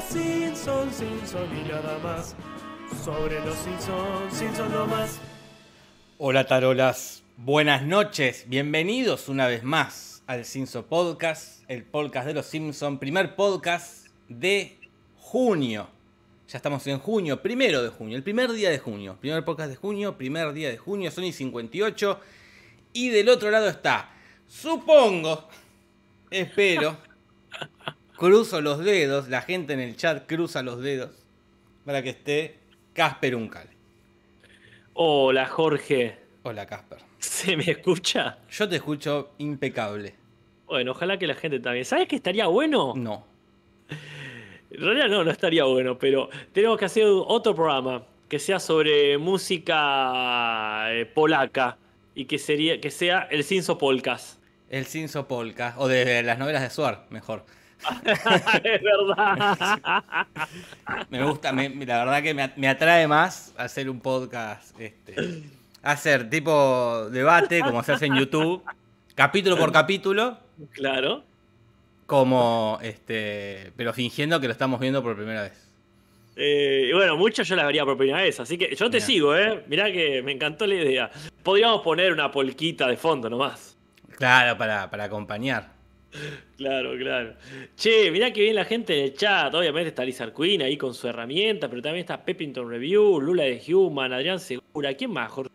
Los Simpson, Simpson y nada más. Sobre los Simpson, Simpson no más. Hola tarolas, buenas noches, bienvenidos una vez más al Simpson Podcast, el podcast de los Simpson, primer podcast de junio. Ya estamos en junio, primero de junio, el primer día de junio, primer podcast de junio, primer día de junio, Sony 58. Y del otro lado está, supongo, espero, cruzo los dedos, la gente en el chat cruza los dedos para que esté Casper Uncal. Hola Jorge, Hola Casper. ¿se me escucha? Yo te escucho impecable. Bueno, ojalá que la gente también. ¿Sabes qué estaría bueno? No. En realidad no, no estaría bueno, pero tenemos que hacer otro programa que sea sobre música eh, polaca y que sería que sea el Cinso Polkas. El Cinso Polka, o de las novelas de Suar, mejor. Es verdad. Me gusta, me- la verdad que me, me atrae más hacer un podcast, este, hacer tipo debate, como se hace en YouTube, capítulo por capítulo, claro. como, este, pero fingiendo que lo estamos viendo por primera vez. Eh, bueno, muchas yo las vería por primera vez, así que yo te Mirá. sigo, ¿eh? Mirá que me encantó la idea. Podríamos poner una polquita de fondo nomás. Claro, para, para acompañar. Claro, claro. Che, mirá que bien la gente en el chat. Obviamente está Lizard Queen ahí con su herramienta, pero también está Peppington Review, Lula de Human, Adrián Segura. ¿Quién más, Jorge?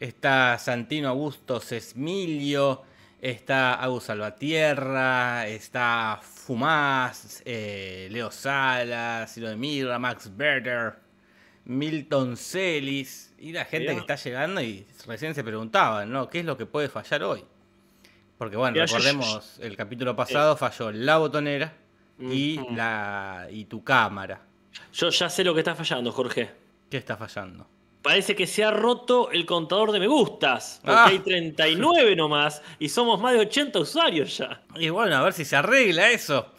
Está Santino Augusto Sesmilio, está Agus Salvatierra, está Fumás, eh, Leo Salas, Ciro de Mirra, Max Berger, Milton Celis y la gente Mirá. que está llegando y recién se preguntaban, ¿no? ¿Qué es lo que puede fallar hoy? Porque bueno, Mirá, yo- recordemos, el capítulo pasado falló la botonera y, Ujú. la, y tu cámara. Yo ya sé lo que está fallando, Jorge. ¿Qué está fallando? Parece que se ha roto el contador de me gustas. Porque Ah. hay 39 nomás y somos más de 80 usuarios ya. Y bueno, a ver si se arregla eso.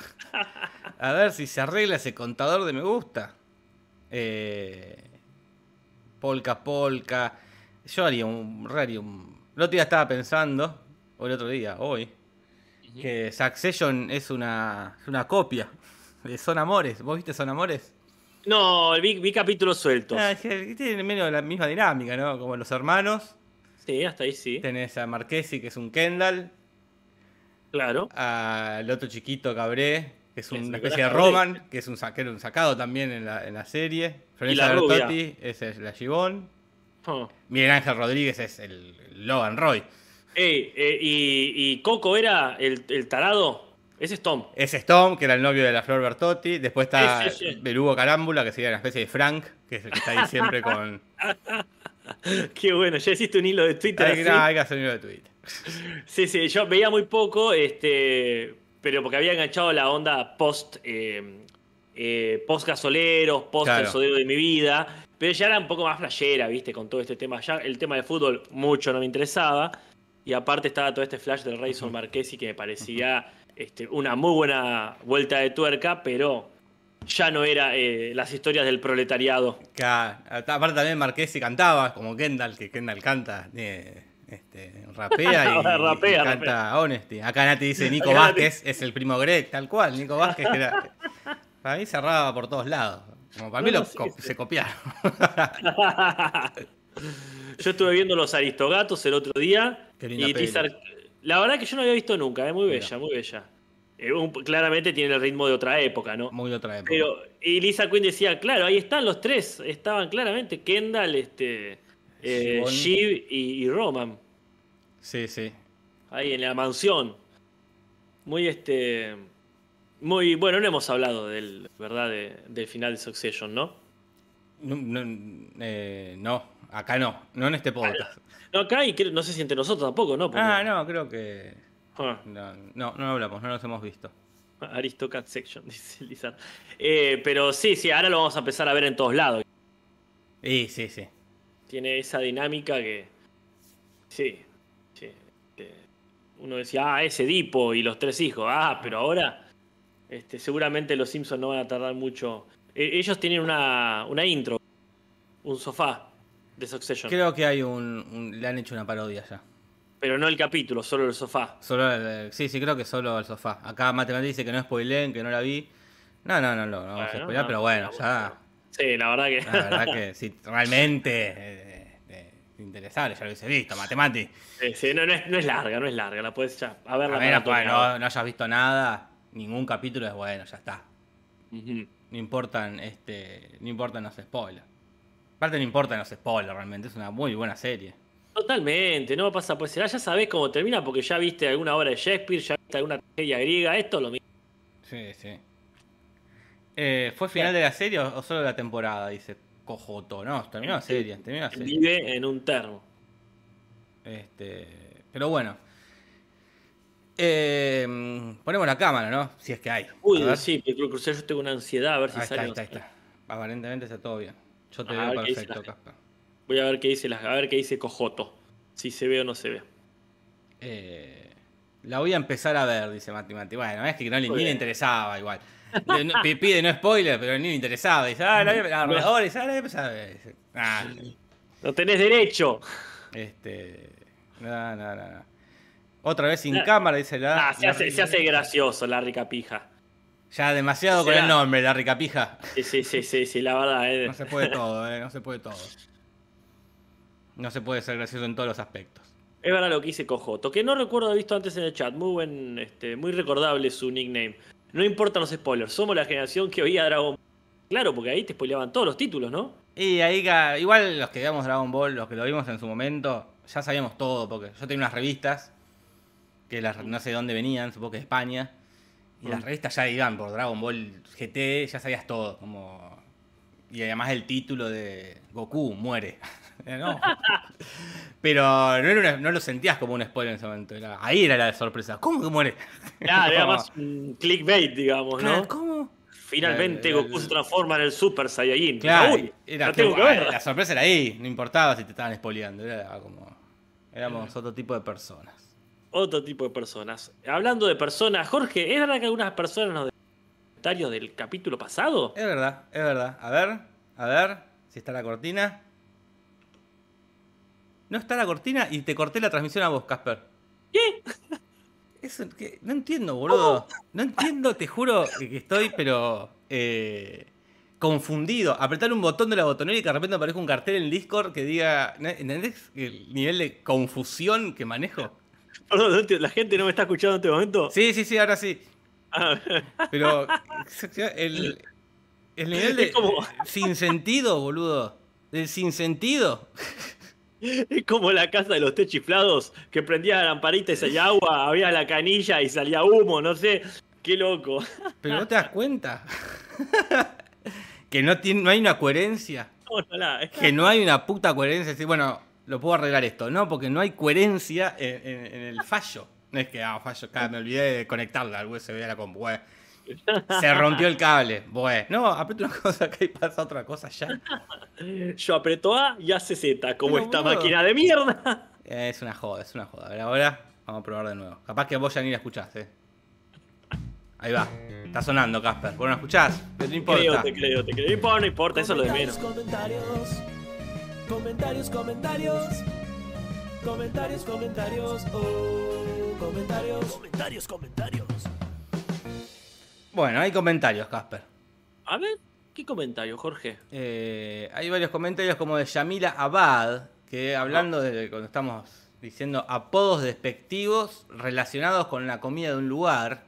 A ver si se arregla ese contador de me gusta. Eh, polka, polka. Yo haría un. haría un- El otro día estaba pensando, o el otro día, hoy, que Succession es una, una copia de Son Amores. ¿Vos viste Son Amores? No, vi, vi capítulos sueltos. Ah, tiene menos la misma dinámica, ¿no? Como los hermanos. Sí, hasta ahí sí. Tenés a Marquesi, que es un Kendall. Claro. al otro chiquito Cabré, que es Es una especie de Cabré. Roman, que es un, sa- que era un sacado también en la, en la serie. Florencia. Bertotti, esa es la Gibón. Oh. Miguel Ángel Rodríguez es el Logan Roy. Ey, eh, y, y Coco era el, el tarado. Ese es Tom. Es Storm, que era el novio de la Flor Bertotti. Después está sí. Belugo Carámbula, que sería una especie de Frank, que es el que está ahí siempre con. Qué bueno, ya hiciste un hilo de Twitter Hay, así. no, hay que hacer un hilo de Twitter. Sí, sí, yo veía muy poco, este, pero porque había enganchado la onda post, eh, eh, post gasoleros, post Claro. el sodero de mi vida, pero ya era un poco más flashera, viste, con todo este tema. Ya el tema de fútbol mucho no me interesaba, y aparte estaba todo este flash del Rayson Marquesi que me parecía este, una muy buena vuelta de tuerca, pero ya no era eh, las historias del proletariado. Ah, aparte también Marquesi cantaba, como Kendall, que Kendall canta. eh, este, rapea y, Rapea, y canta Honesty. Acá Nati dice Nico Vázquez, es el primo Greg, tal cual. Nico Vázquez que era. Para mí cerraba por todos lados. Como para mí lo no, co- se copiaron. Yo estuve viendo Los Aristogatos el otro día. Qué linda y peli. Tizar- la verdad que yo no había visto nunca, es muy Mira. bella, muy bella. Eh, un- claramente tiene el ritmo de otra época, ¿no? Muy otra época. Pero, y Lisa Quinn decía, claro, ahí están los tres, estaban claramente Kendall, este, eh. Shiv y, y Roman, Sí, sí. ahí en la mansión. Muy este. Muy. Bueno, no hemos hablado del, ¿verdad? De- del final de Succession, ¿no? No, no, eh, no, acá no. No en este podcast. No, acá y creo- no sé si entre nosotros tampoco, ¿no? Porque- Ah, no, creo que. Ah. No, no, no hablamos, no nos hemos visto. Aristocat Section, dice Lizard. Eh, pero sí, sí, ahora lo vamos a empezar a ver en todos lados. Y sí, sí. Tiene esa dinámica que. Sí, sí. que uno decía, ah, ese Edipo y los tres hijos. Ah, pero ahora. Este, seguramente los Simpsons no van a tardar mucho. Eh, ellos tienen una, una intro, un sofá de Succession. Creo que hay un, un- Le han hecho una parodia ya. Pero no el capítulo, solo el sofá. Solo el- sí, sí, creo que solo el sofá. Acá Matemática dice que no spoileen, que no la vi. No, no, no, no, no vamos a spoilear, no, pero bueno, no, ya. Sí, la verdad que. La verdad que si realmente eh, eh, te interesara, ya lo hubiese visto, Matemati. Sí, sí, no, no es, no es larga, no es larga. La puedes ya. A ver A la que maratón. no, no hayas visto nada, ningún capítulo es bueno, ya está. Ujú. No importan, este, no importan los spoilers. Aparte no importan los spoilers realmente, es una muy buena serie. Totalmente, no pasa pues ya sabés cómo termina porque ya viste alguna obra de Shakespeare, ya viste alguna tragedia griega, esto es lo mismo. Sí, sí. Eh, ¿Fue final de la serie o o solo de la temporada? Dice Cojoto. No, terminó la serie, terminó la serie. Vive en un termo. Este, pero bueno. Eh, ponemos la cámara, ¿no? Si es que hay. Uy, sí, pero creo que yo tengo una ansiedad a ver si Ahí está, sale. ahí está, ahí sale. está. Aparentemente está todo bien. Yo te A veo perfecto, Casper. Voy a ver qué dice la, a ver qué dice Cojoto. Si se ve o no se ve. Eh, la voy a empezar a ver, dice Mati Mati. Bueno, es que no, ni le interesaba igual. No- pi- pide no spoiler, pero ni le interesaba. Dice, ah, la voy a ah, empezar a ver. Dice, ah, No tenés derecho. este. No, no, no. no. Otra vez sin cámara, dice la. Ah, se la- hace, se hace gracioso la rica pija. Ya demasiado con el nombre, la ricapija. Sí, sí, sí, sí, sí, la verdad. eh. No se puede todo, eh, no se puede todo. No se puede ser gracioso en todos los aspectos. Es verdad lo que dice Cojoto, que no recuerdo haber visto antes en el chat. Muy buen, este, muy recordable su nickname. No importan los spoilers, somos la generación que oía Dragon Ball. Claro, porque ahí te spoileaban todos los títulos, ¿no? Y ahí, igual los que veíamos Dragon Ball, los que lo vimos en su momento, ya sabíamos todo, porque yo tenía unas revistas, que las, no sé de dónde venían, supongo que de España, y las Mm. revistas ya iban por Dragon Ball GT, ya sabías todo, como... Y además el título de Goku muere. ¿no? Pero no, era una- no lo sentías como un spoiler en ese momento. era- ahí era la sorpresa. ¿Cómo que muere? Claro, era más un clickbait, digamos, claro, ¿no? ¿Cómo? Finalmente Goku se transforma en el Super Saiyajin. Claro, Uy, era la que- tengo que ver. la sorpresa era ahí, no importaba si te estaban spoileando, era como éramos otro tipo de personas. Otro tipo de personas. Hablando de personas, Jorge, ¿es verdad que algunas personas nos comentarios del capítulo pasado? Es verdad, es verdad. A ver, a ver si está la cortina. No está la cortina y te corté la transmisión a vos, Casper. ¿Qué? Eso, que, no entiendo, boludo. No entiendo, te juro que estoy, pero eh, confundido. Apretar un botón de la botonera y que de repente aparezca un cartel en Discord que diga. ¿Entendés el nivel de confusión que manejo? Perdón, ¿la gente no me está escuchando en este momento? Sí, sí, sí, ahora sí. Ah, Pero el, el nivel de Es como- sin sentido, boludo. Del sin sentido. Es como la casa de los té chiflados, que prendía la lamparita y salía agua, había la canilla y salía humo, no sé. Qué loco. Pero no te das cuenta. que no, tiene, no hay una coherencia. No, no Que no hay una puta coherencia. Decir, bueno, lo puedo arreglar esto. No, porque no hay coherencia en, en- en el fallo. No es que, ah, fallo, acá me olvidé de conectarla al USB de la compu. Se rompió el cable. Bueno, no, aprieto una cosa que ahí pasa otra cosa ya. Yo aprieto A y hace Z, como Pero, esta boludo. máquina de mierda. Es una joda, es una joda. A ver, ahora vamos a probar de nuevo. Capaz que vos ya ni la escuchás, eh. Ahí va. Está sonando, Casper. Vos no la escuchás, pero no Creo, importa. te creo, te creo. No importa, no importa, eso es lo de menos. Comentarios, comentarios, comentarios, comentarios, comentarios, oh, comentarios, comentarios, comentarios. Bueno, hay comentarios, Casper. A ver, ¿qué comentario, Jorge? Eh, hay varios comentarios como de Yamila Abad, que hablando de cuando estamos diciendo apodos despectivos relacionados con la comida de un lugar,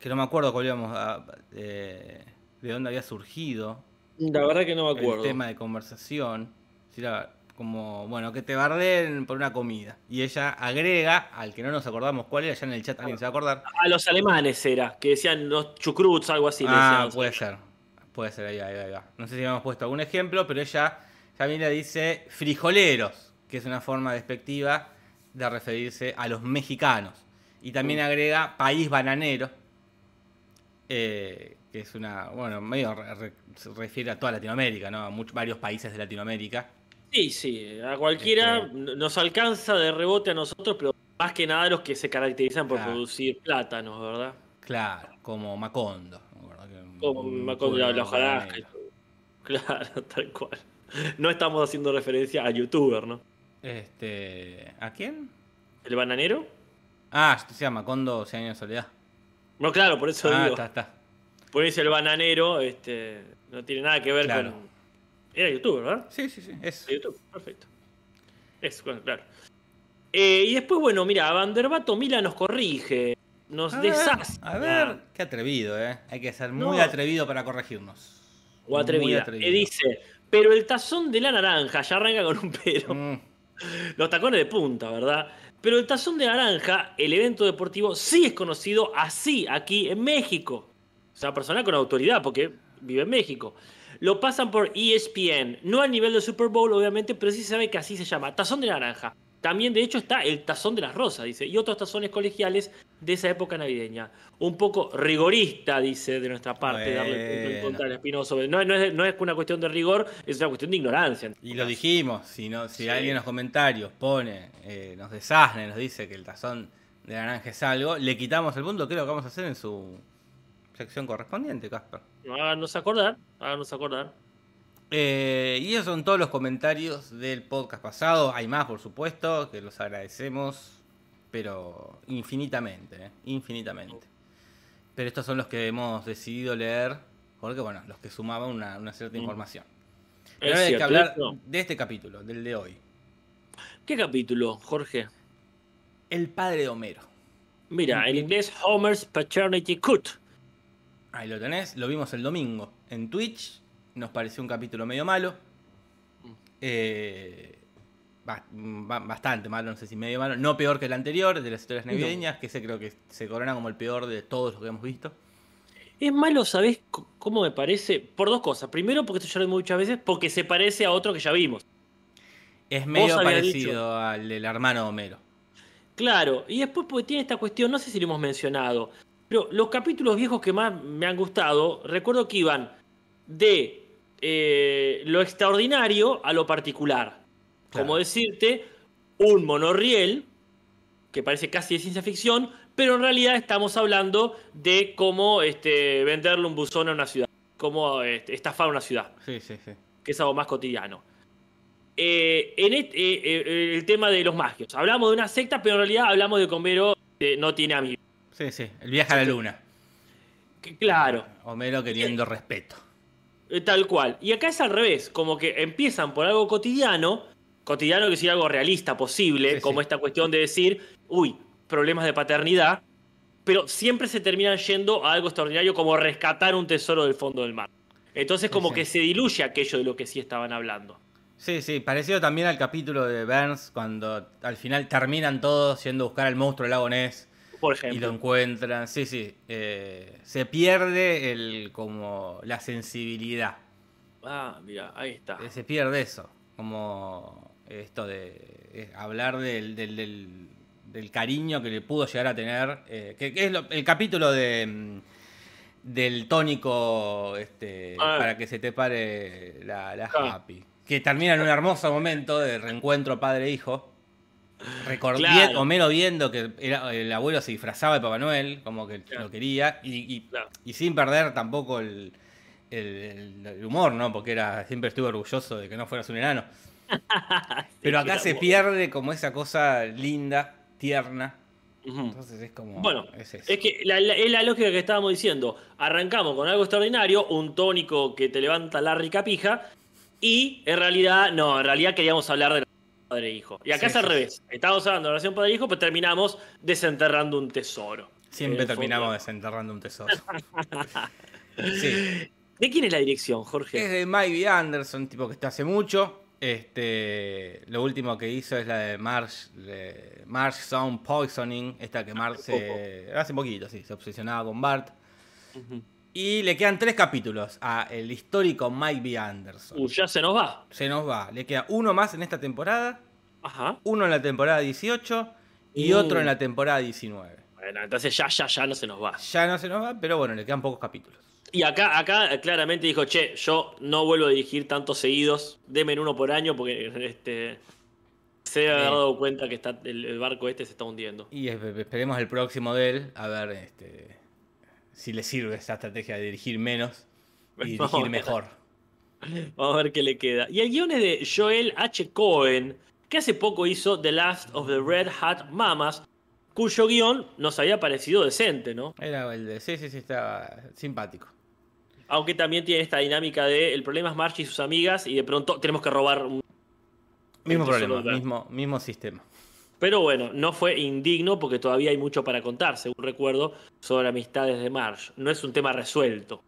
que no me acuerdo cuál íbamos a- eh, de dónde había surgido La verdad que no me el acuerdo. tema de conversación. Si era como, bueno, que te barden por una comida. Y ella agrega, al que no nos acordamos cuál era, ya en el chat alguien se va a acordar. A los alemanes era, que decían los chucruts, algo así. le ah, decían. puede ser. Puede ser, ahí, ahí, ahí va. No sé si habíamos puesto algún ejemplo, pero ella, Camila dice frijoleros, que es una forma despectiva de referirse a los mexicanos. Y también agrega país bananero, eh, que es una, bueno, medio re- re- se refiere a toda Latinoamérica, ¿no? A muchos, varios países de Latinoamérica. Sí, sí, a cualquiera Este- nos alcanza de rebote a nosotros, pero más que nada los que se caracterizan por Claro. producir plátanos, ¿verdad? Claro, como Macondo. Como de la todo. Claro, tal cual. No estamos haciendo referencia a youtuber, ¿no? Este, ¿A quién? ¿El bananero? Ah, se llama Macondo, 100 años de soledad. No, claro, por eso Ah, digo. está, está. ponerse el bananero, este, no tiene nada que ver Claro. con. Era youtuber, ¿verdad? Sí, sí, sí. Es. YouTube, perfecto. Es, bueno, claro. Eh, y después, bueno, mira, Vanderbato Mila nos corrige, nos A ver, deshace. a ver, qué atrevido, ¿eh? Hay que ser muy No. atrevido para corregirnos. O atrevida. atrevido. Y dice, pero el tazón de la naranja, ya arranca con un pero. Mm, Los tacones de punta, ¿verdad? Pero el tazón de naranja, el evento deportivo, sí es conocido así aquí en México. O sea, persona con autoridad, porque vive en México. Lo pasan por ESPN, no al nivel de Super Bowl, obviamente, pero sí se sabe que así se llama. Tazón de naranja. También, de hecho, está el tazón de las rosas, dice, y otros tazones colegiales de esa época navideña. Un poco rigorista, dice, de nuestra parte, darle el punto en contra al Espinoso. No, no es, no es una cuestión de rigor, es una cuestión de ignorancia. Y lo dijimos, si, no, si Sí. alguien en los comentarios pone, eh, nos desasne, nos dice que el tazón de naranja es algo, le quitamos el punto, creo que vamos a hacer en su sección correspondiente, Casper. Háganos acordar, háganos acordar. Eh, y esos son todos los comentarios del podcast pasado. Hay más, por supuesto, que los agradecemos, pero infinitamente, ¿eh? infinitamente. Pero estos son los que hemos decidido leer, porque bueno, los que sumaban una, una cierta Mm. información. Pero ahora hay que hablar de este capítulo, del de hoy. ¿Qué capítulo, Jorge? El padre de Homero. Mira, en inglés Homer's Paternity Cut. Ahí lo tenés, lo vimos el domingo en Twitch. Nos pareció un capítulo medio malo. Eh, ba- ba- bastante malo, no sé si medio malo. No peor que el anterior, de las historias No. navideñas, que ese creo que se corona como el peor de todos los que hemos visto. Es malo, ¿sabés cómo me parece? Por dos cosas. Primero, porque esto ya lo muchas veces, porque se parece a otro que ya vimos. Es medio parecido dicho. al del hermano Homero. Claro, y después porque tiene esta cuestión, no sé si lo hemos mencionado, pero los capítulos viejos que más me han gustado, recuerdo que iban de eh, lo extraordinario a lo particular. Claro. Como decirte, un monorriel, que parece casi de ciencia ficción, pero en realidad estamos hablando de cómo este, venderle un buzón a una ciudad, cómo este, estafar a una ciudad Sí, sí, sí. que es algo más cotidiano. Eh, en eh, eh, el tema de los magios. Hablamos de una secta, pero en realidad hablamos de eh, no tiene amigos. Sí, sí. El viaje a la luna. Que, claro, Homero queriendo respeto. eh, tal cual. Y acá es al revés, como que empiezan por algo cotidiano, cotidiano que sea algo realista, posible, Sí, como sí. esta cuestión de decir, uy, problemas de paternidad, pero siempre se terminan yendo a algo extraordinario como rescatar un tesoro del fondo del mar. Entonces como sí. que se diluye aquello de lo que sí estaban hablando. Sí, sí, parecido también al capítulo de Burns, cuando al final terminan todos yendo a buscar al monstruo del lago Ness Por y lo encuentran. Sí, sí. eh, se pierde el como la sensibilidad. Ah, mira, ahí está. Eh, Se pierde eso. Como esto de eh, hablar del, del, del- del cariño que le pudo llegar a tener. eh, que, que es lo- el capítulo de mm, del tónico este, Ah. para que se te pare la, la Ah. happy. Que termina en un hermoso momento de reencuentro padre-hijo. Recordé Claro. Homero viendo que era- el abuelo se disfrazaba de Papá Noel, como que Claro. lo quería, y, y- Claro. y sin perder tampoco el, el- el- el humor, ¿no? Porque era siempre estuve orgulloso de que no fueras un enano. Pero acá se pierde como esa cosa linda, tierna. Entonces es como. Bueno, es es, que la, la- es la lógica que estábamos diciendo. Arrancamos con algo extraordinario, un tónico que te levanta la rica pija, y en realidad, no, en realidad queríamos hablar de la padre e hijo. Y acá Sí, es al sí, revés. Estábamos hablando de relación padre e hijo, pero terminamos desenterrando un tesoro. Siempre terminamos desenterrando un tesoro. sí. ¿De quién es la dirección, Jorge? Es de Mike B. Anderson, tipo que está hace mucho. Este, lo último que hizo es la de Marsh, de Marsh Sound Poisoning, esta que Marsh se- hace poquito, sí, se obsesionaba con Bart. Ujú. Y le quedan tres capítulos a el histórico Mike B. Anderson. Uh, ya se nos va. Se nos va, le queda uno más en esta temporada, Ajá. uno en la temporada 18 y Uh. otro en la temporada 19. Bueno, entonces ya, ya, ya no se nos va. Ya no se nos va, pero bueno, le quedan pocos capítulos. Y acá, acá eh, claramente dijo, che, yo no vuelvo a dirigir tantos seguidos, denme uno por año porque este, se haber Sí. dado cuenta que está, el, el barco este se está hundiendo. Y esp- esperemos el próximo de él, a ver este, si le sirve esa estrategia de dirigir menos y dirigir mejor. Vamos a ver qué le queda. Y el guion es de Joel H. Cohen, que hace poco hizo The Last of the Red Hat Mamas, cuyo guion nos había parecido decente, ¿no? Era el de. Sí, sí, sí, estaba simpático. Aunque también tiene esta dinámica de el problema es Marge y sus amigas y de pronto tenemos que robar un... Mismo problema, mismo, mismo sistema. Pero bueno, no fue indigno porque todavía hay mucho para contar, según recuerdo, sobre amistades de Marge. No es un tema resuelto.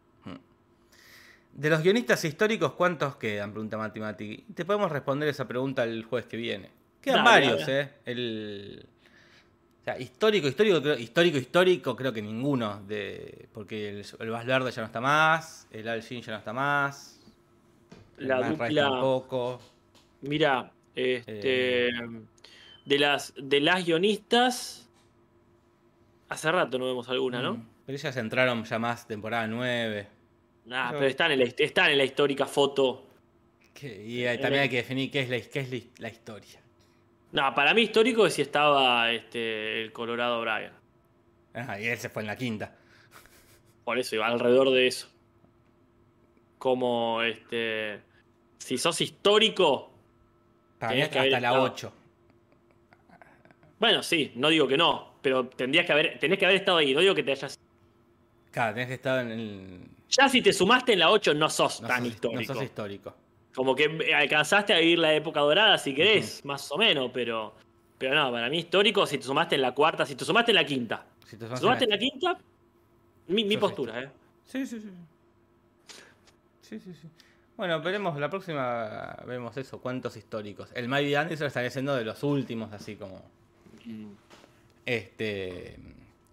De los guionistas históricos, ¿cuántos quedan? Pregunta Matimati. Te podemos responder esa pregunta el jueves que viene. Quedan Dale, varios. ¿eh? El... O sea, histórico, histórico, creo- histórico, histórico, creo que ninguno. De... Porque el, el Bas Verde ya no está más, el Al Jean ya no está más. La dupla- tampoco. Mira, este, Eh. De las de las guionistas, hace rato no vemos alguna, ¿no? Mm, Pero ellas entraron ya más temporada 9. Nah, Pero- pero están en, la, están en la histórica foto. Que- y ahí también hay que definir qué es la, qué es la, la historia. No, para mí histórico es si estaba este, el Colorado Brian. Ah, y él se fue en la quinta. Por eso, iba alrededor de eso. Como este. Si sos histórico. Para mí que hasta, la estado. 8. Bueno, sí, no digo que no. Pero tendrías que haber, tenés que haber estado ahí. No digo que te hayas. Claro, tenés que estar en el. Ya si te sumaste en la 8, no sos No tan sos, histórico. no sos histórico. Como que alcanzaste a vivir la época dorada si querés, más o menos, pero. Pero no, para mí histórico si te sumaste en la cuarta, si te sumaste en la quinta. Si te sumaste en la quinta, mi, postura, ¿eh? Sí, sí, sí. Sí, sí, sí. Bueno, veremos, la próxima vemos eso, cuántos históricos. El Mighty Anderson estaría siendo de los últimos, así como. Este.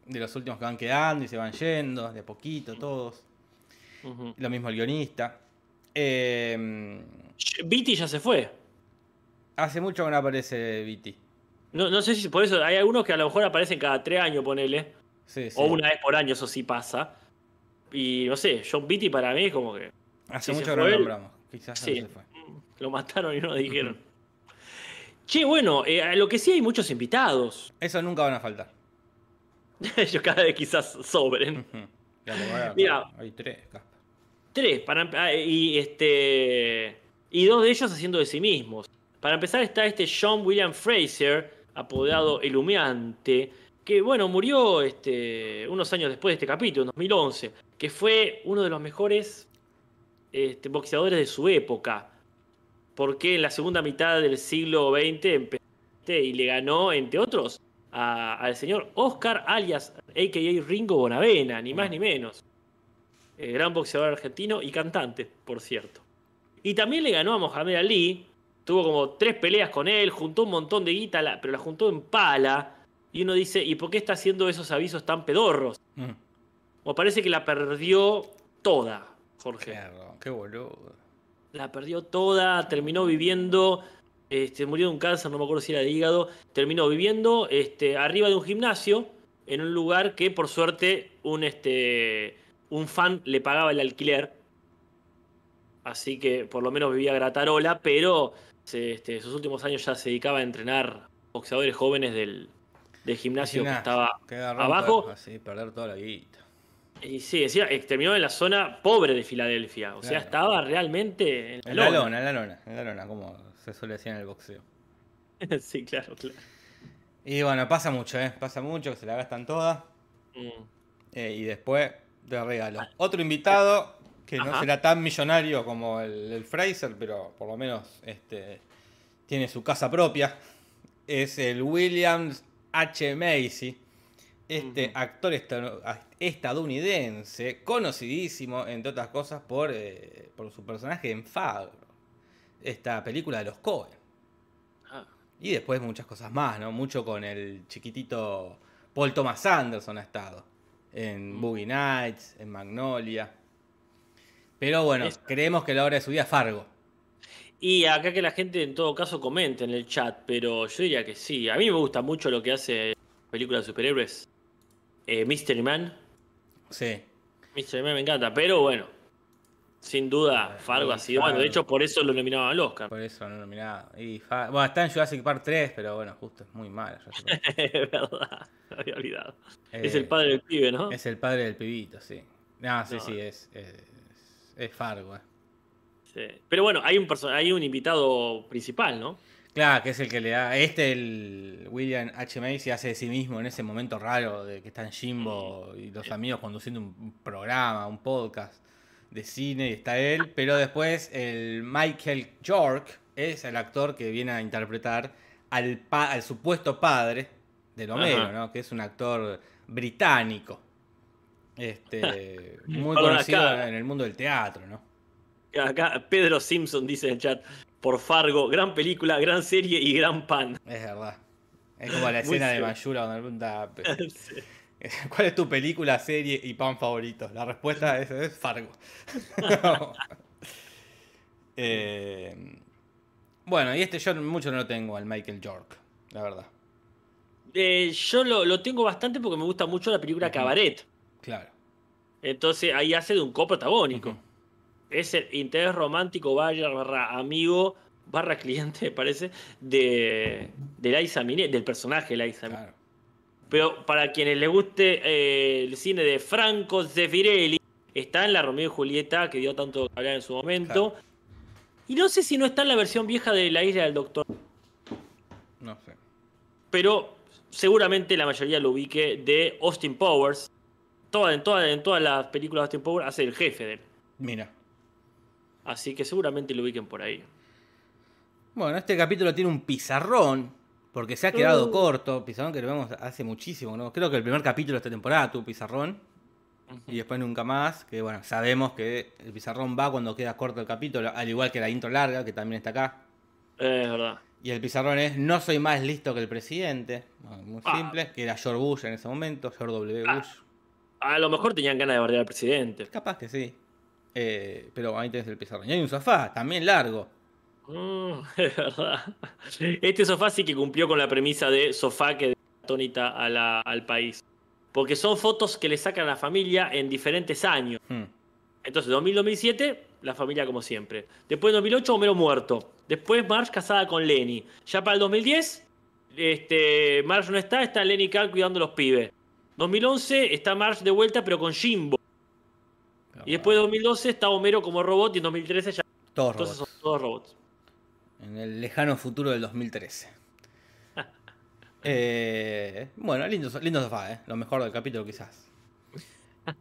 De los últimos que van quedando y se van yendo, de a poquito, todos. Lo mismo el guionista. Eh, Viti ya se fue. hace mucho que no aparece Viti. No, no sé si por eso. Hay algunos que a lo mejor aparecen cada tres años, ponele. Sí, sí. O una vez por año, eso sí pasa. Y no sé, John Beatty para mí es como que Hace si mucho que no lo nombramos. Quizás se fue. lo mataron y no lo dijeron. Che, bueno, eh, a lo que sí hay muchos invitados. Eso nunca van a faltar. Ellos cada vez quizás sobren. Mira. Hay tres. Tres, para, ah, y este. Y dos de ellos haciendo de sí mismos. Para empezar está este John William Fraser, apodado El Humeante, que bueno, murió este, unos años después de este capítulo, en 2011, que fue uno de los mejores este, boxeadores de su época. Porque en la segunda mitad del siglo XX empezó y le ganó, entre otros, a- al señor Oscar alias, a.k.a. Ringo Bonavena, ni más ni menos. Eh, gran boxeador argentino y cantante, por cierto. Y también le ganó a Mohamed Ali. Tuvo como tres peleas con él, juntó un montón de guita, pero la juntó en pala. Y uno dice, ¿y por qué está haciendo esos avisos tan pedorros? Mm. O parece que la perdió toda, Jorge. Qué, qué boludo. La perdió toda, terminó viviendo, este, murió de un cáncer, no me acuerdo si era de hígado, terminó viviendo este, arriba de un gimnasio, en un lugar que por suerte un, este, un fan le pagaba el alquiler. Así que por lo menos vivía gratarola, pero se, este, sus últimos años ya se dedicaba a entrenar boxeadores jóvenes del, del gimnasio que Gimnasio, estaba que agarró abajo. Así, perder toda la guita. Y sí, decía, eh, terminó en la zona pobre de Filadelfia. O sea, estaba realmente en la En la lona. lona, en la lona, en la lona, como se suele decir en el boxeo. sí, claro, claro. Y bueno, pasa mucho, ¿eh? Pasa mucho, que se la gastan todas. Mm. eh, y después te regalo. Otro invitado, que no será tan millonario como el, el Fraser, pero por lo menos este, tiene su casa propia. Es el Williams H. Macy. Este actor esta- estadounidense, conocidísimo, entre otras cosas, por, eh, por su personaje en Fargo. Esta película de los Coen. Ah, Y después muchas cosas más, ¿no? Mucho con el chiquitito Paul Thomas Anderson ha estado. En Mm. Boogie Nights, en Magnolia. Pero bueno, Es- creemos que la hora de su día es Fargo. Y acá que la gente en todo caso comente en el chat, pero yo diría que sí. A mí me gusta mucho lo que hace película de superhéroes. Eh, Mystery Man. Sí. Mystery Man me encanta, pero bueno. Sin duda, Fargo ha sido. Bueno, de hecho, por eso lo nominaban al Oscar. Por eso no nominado. Y Fa- bueno, está en Jurassic Park 3, pero bueno, justo es muy Park. es verdad, me había olvidado. es Eh, el padre del pibe, ¿no? Es el padre del pibito, sí. No, sí, No. sí, es, es, es Fargo. eh. Sí. Pero bueno, hay un, hay un invitado principal, ¿no? Claro, que es el que le da. Este, el William H. Macy, hace de sí mismo en ese momento raro de que está en Jimbo y los amigos conduciendo un programa, un podcast. de cine y está él, pero después el Michael York es el actor que viene a interpretar al, pa- al supuesto padre de Homero. ¿no? Que es un actor británico. Este, muy conocido acá- en el mundo del teatro, ¿no? Acá Pedro Simpson dice en el chat, por Fargo, gran película, gran serie y gran pan. Es verdad. Es como la escena de. Mayura donde pregunta Sí. ¿Cuál es tu película, serie y pan favorito? La respuesta es, es Fargo. Eh, bueno, y este yo mucho no lo tengo al Michael York, la verdad. Eh, yo lo, lo tengo bastante porque me gusta mucho la película. Cabaret. Claro. Entonces ahí hace de un coprotagónico. Es el interés romántico barra amigo barra cliente, me parece, de, de Liza del personaje Liza. Claro. Pero para quienes les guste eh, el cine de Franco Zeffirelli, está en la Romeo y Julieta, que dio tanto que hablar en su momento. Claro. Y no sé si no está en la versión vieja de La Isla del Doctor, No sé. pero seguramente la mayoría lo ubique de Austin Powers. Toda, en, toda- en todas las películas de Austin Powers hace el jefe de él. Mira. Así que seguramente lo ubiquen por ahí. Bueno, este capítulo tiene un pizarrón, porque se ha quedado Uh. corto. Pizarrón que lo vemos hace muchísimo, ¿no? Creo que el primer capítulo de esta temporada tuvo pizarrón. Y después nunca más, que bueno, sabemos que el pizarrón va cuando queda corto el capítulo, al igual que la intro larga, que también está acá. Eh, Es verdad. Y el pizarrón es, no soy más listo que el presidente. Muy Ah. simple, que era George Bush en ese momento, George W. Ah. Bush. A lo mejor tenían ganas de bardear al presidente. Capaz que sí. Eh, pero ahí tenés el pizarrón. Y hay un sofá, también largo. Mm, es verdad. Este sofá sí que cumplió con la premisa de sofá que da atónita a la- al país. Porque son fotos que le sacan a la familia en diferentes años. Hmm. Entonces, 2000-2007, la familia como siempre. Después, 2008, Homero muerto. Después, Marge casada con Lenny. Ya para el 2010, este, Marge no está, está Lenny Carl cuidando a los pibes. 2011 está Marge de vuelta, pero con Jimbo. Y después, 2012, está Homero como robot. Y en 2013 ya. Todos Entonces, robots. son todos robots. En el lejano futuro del 2013. Eh, bueno, lindo, lindo sofá, ¿eh? Lo mejor del capítulo quizás.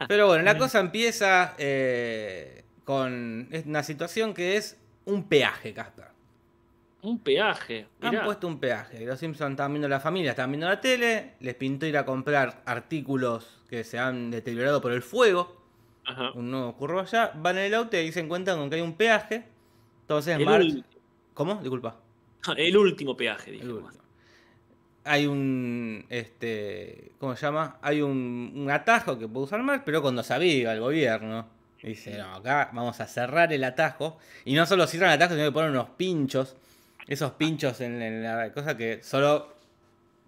Pero bueno, la cosa empieza eh, con una situación que es un peaje, Casper. Un peaje. Han puesto un peaje. Los Simpsons estaban viendo la familia, estaban viendo la tele. Les pintó ir a comprar artículos que se han deteriorado por el fuego. Ajá. Un nuevo ocurrió allá. Van en el auto y ahí se encuentran con que hay un peaje. Entonces, El, ul- ¿Cómo? Disculpa. el último peaje, dije. Hay un. Este. ¿Cómo se llama? Hay un, un atajo que puede usar Marge, pero cuando se aviva el gobierno. Dice, no, acá vamos a cerrar el atajo. Y no solo cierran el atajo, sino que ponen unos pinchos. Esos pinchos en, en la cosa que solo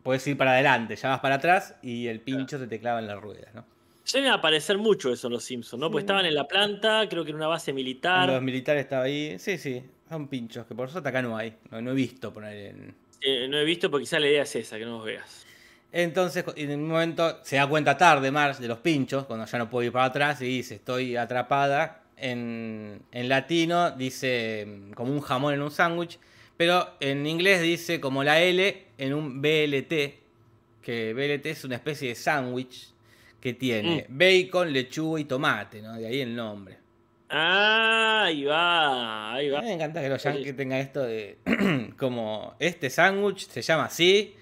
puedes ir para adelante, ya vas para atrás y el pincho se te clava en las ruedas, ¿no? Suelen aparecer mucho eso en los Simpsons, ¿no? Porque estaban en la planta, creo que en una base Los militar. militares estaba ahí. Sí, sí, son pinchos, que por eso acá no hay. No, no he visto poner en, Eh, no he visto porque quizá la idea es esa, que no los veas. Entonces, en un momento se da cuenta tarde Marge de los pinchos, cuando ya no puede ir para atrás y dice, estoy atrapada. En, en latino dice como un jamón en un sándwich, pero en inglés dice como la L en un BLT, que BLT es una especie de sándwich que tiene bacon, lechuga y tomate, ¿no? De ahí el nombre. Ah, ahí va, ahí A va. mí me encanta que los yankees tengan esto de como este sándwich se llama así,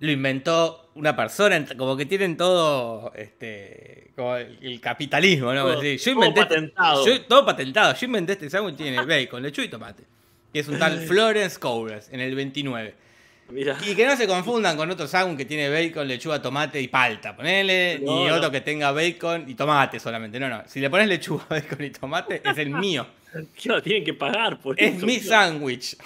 lo inventó una persona, como que tienen todo este como el, el capitalismo, ¿no? Todo- Sí, yo todo inventé este- patentado. yo- todo patentado. Yo inventé este sándwich tiene bacon, lechuga y tomate. Que es un tal Florence Cowles en el 29. Mira. Y que no se confundan con otro sándwich que tiene bacon, lechuga, tomate y palta. Ponele, No, y no. otro que tenga bacon y tomate solamente. No, no. Si le pones lechuga, bacon y tomate, es el mío. Claro, tienen que pagar por Es eso. mi sándwich.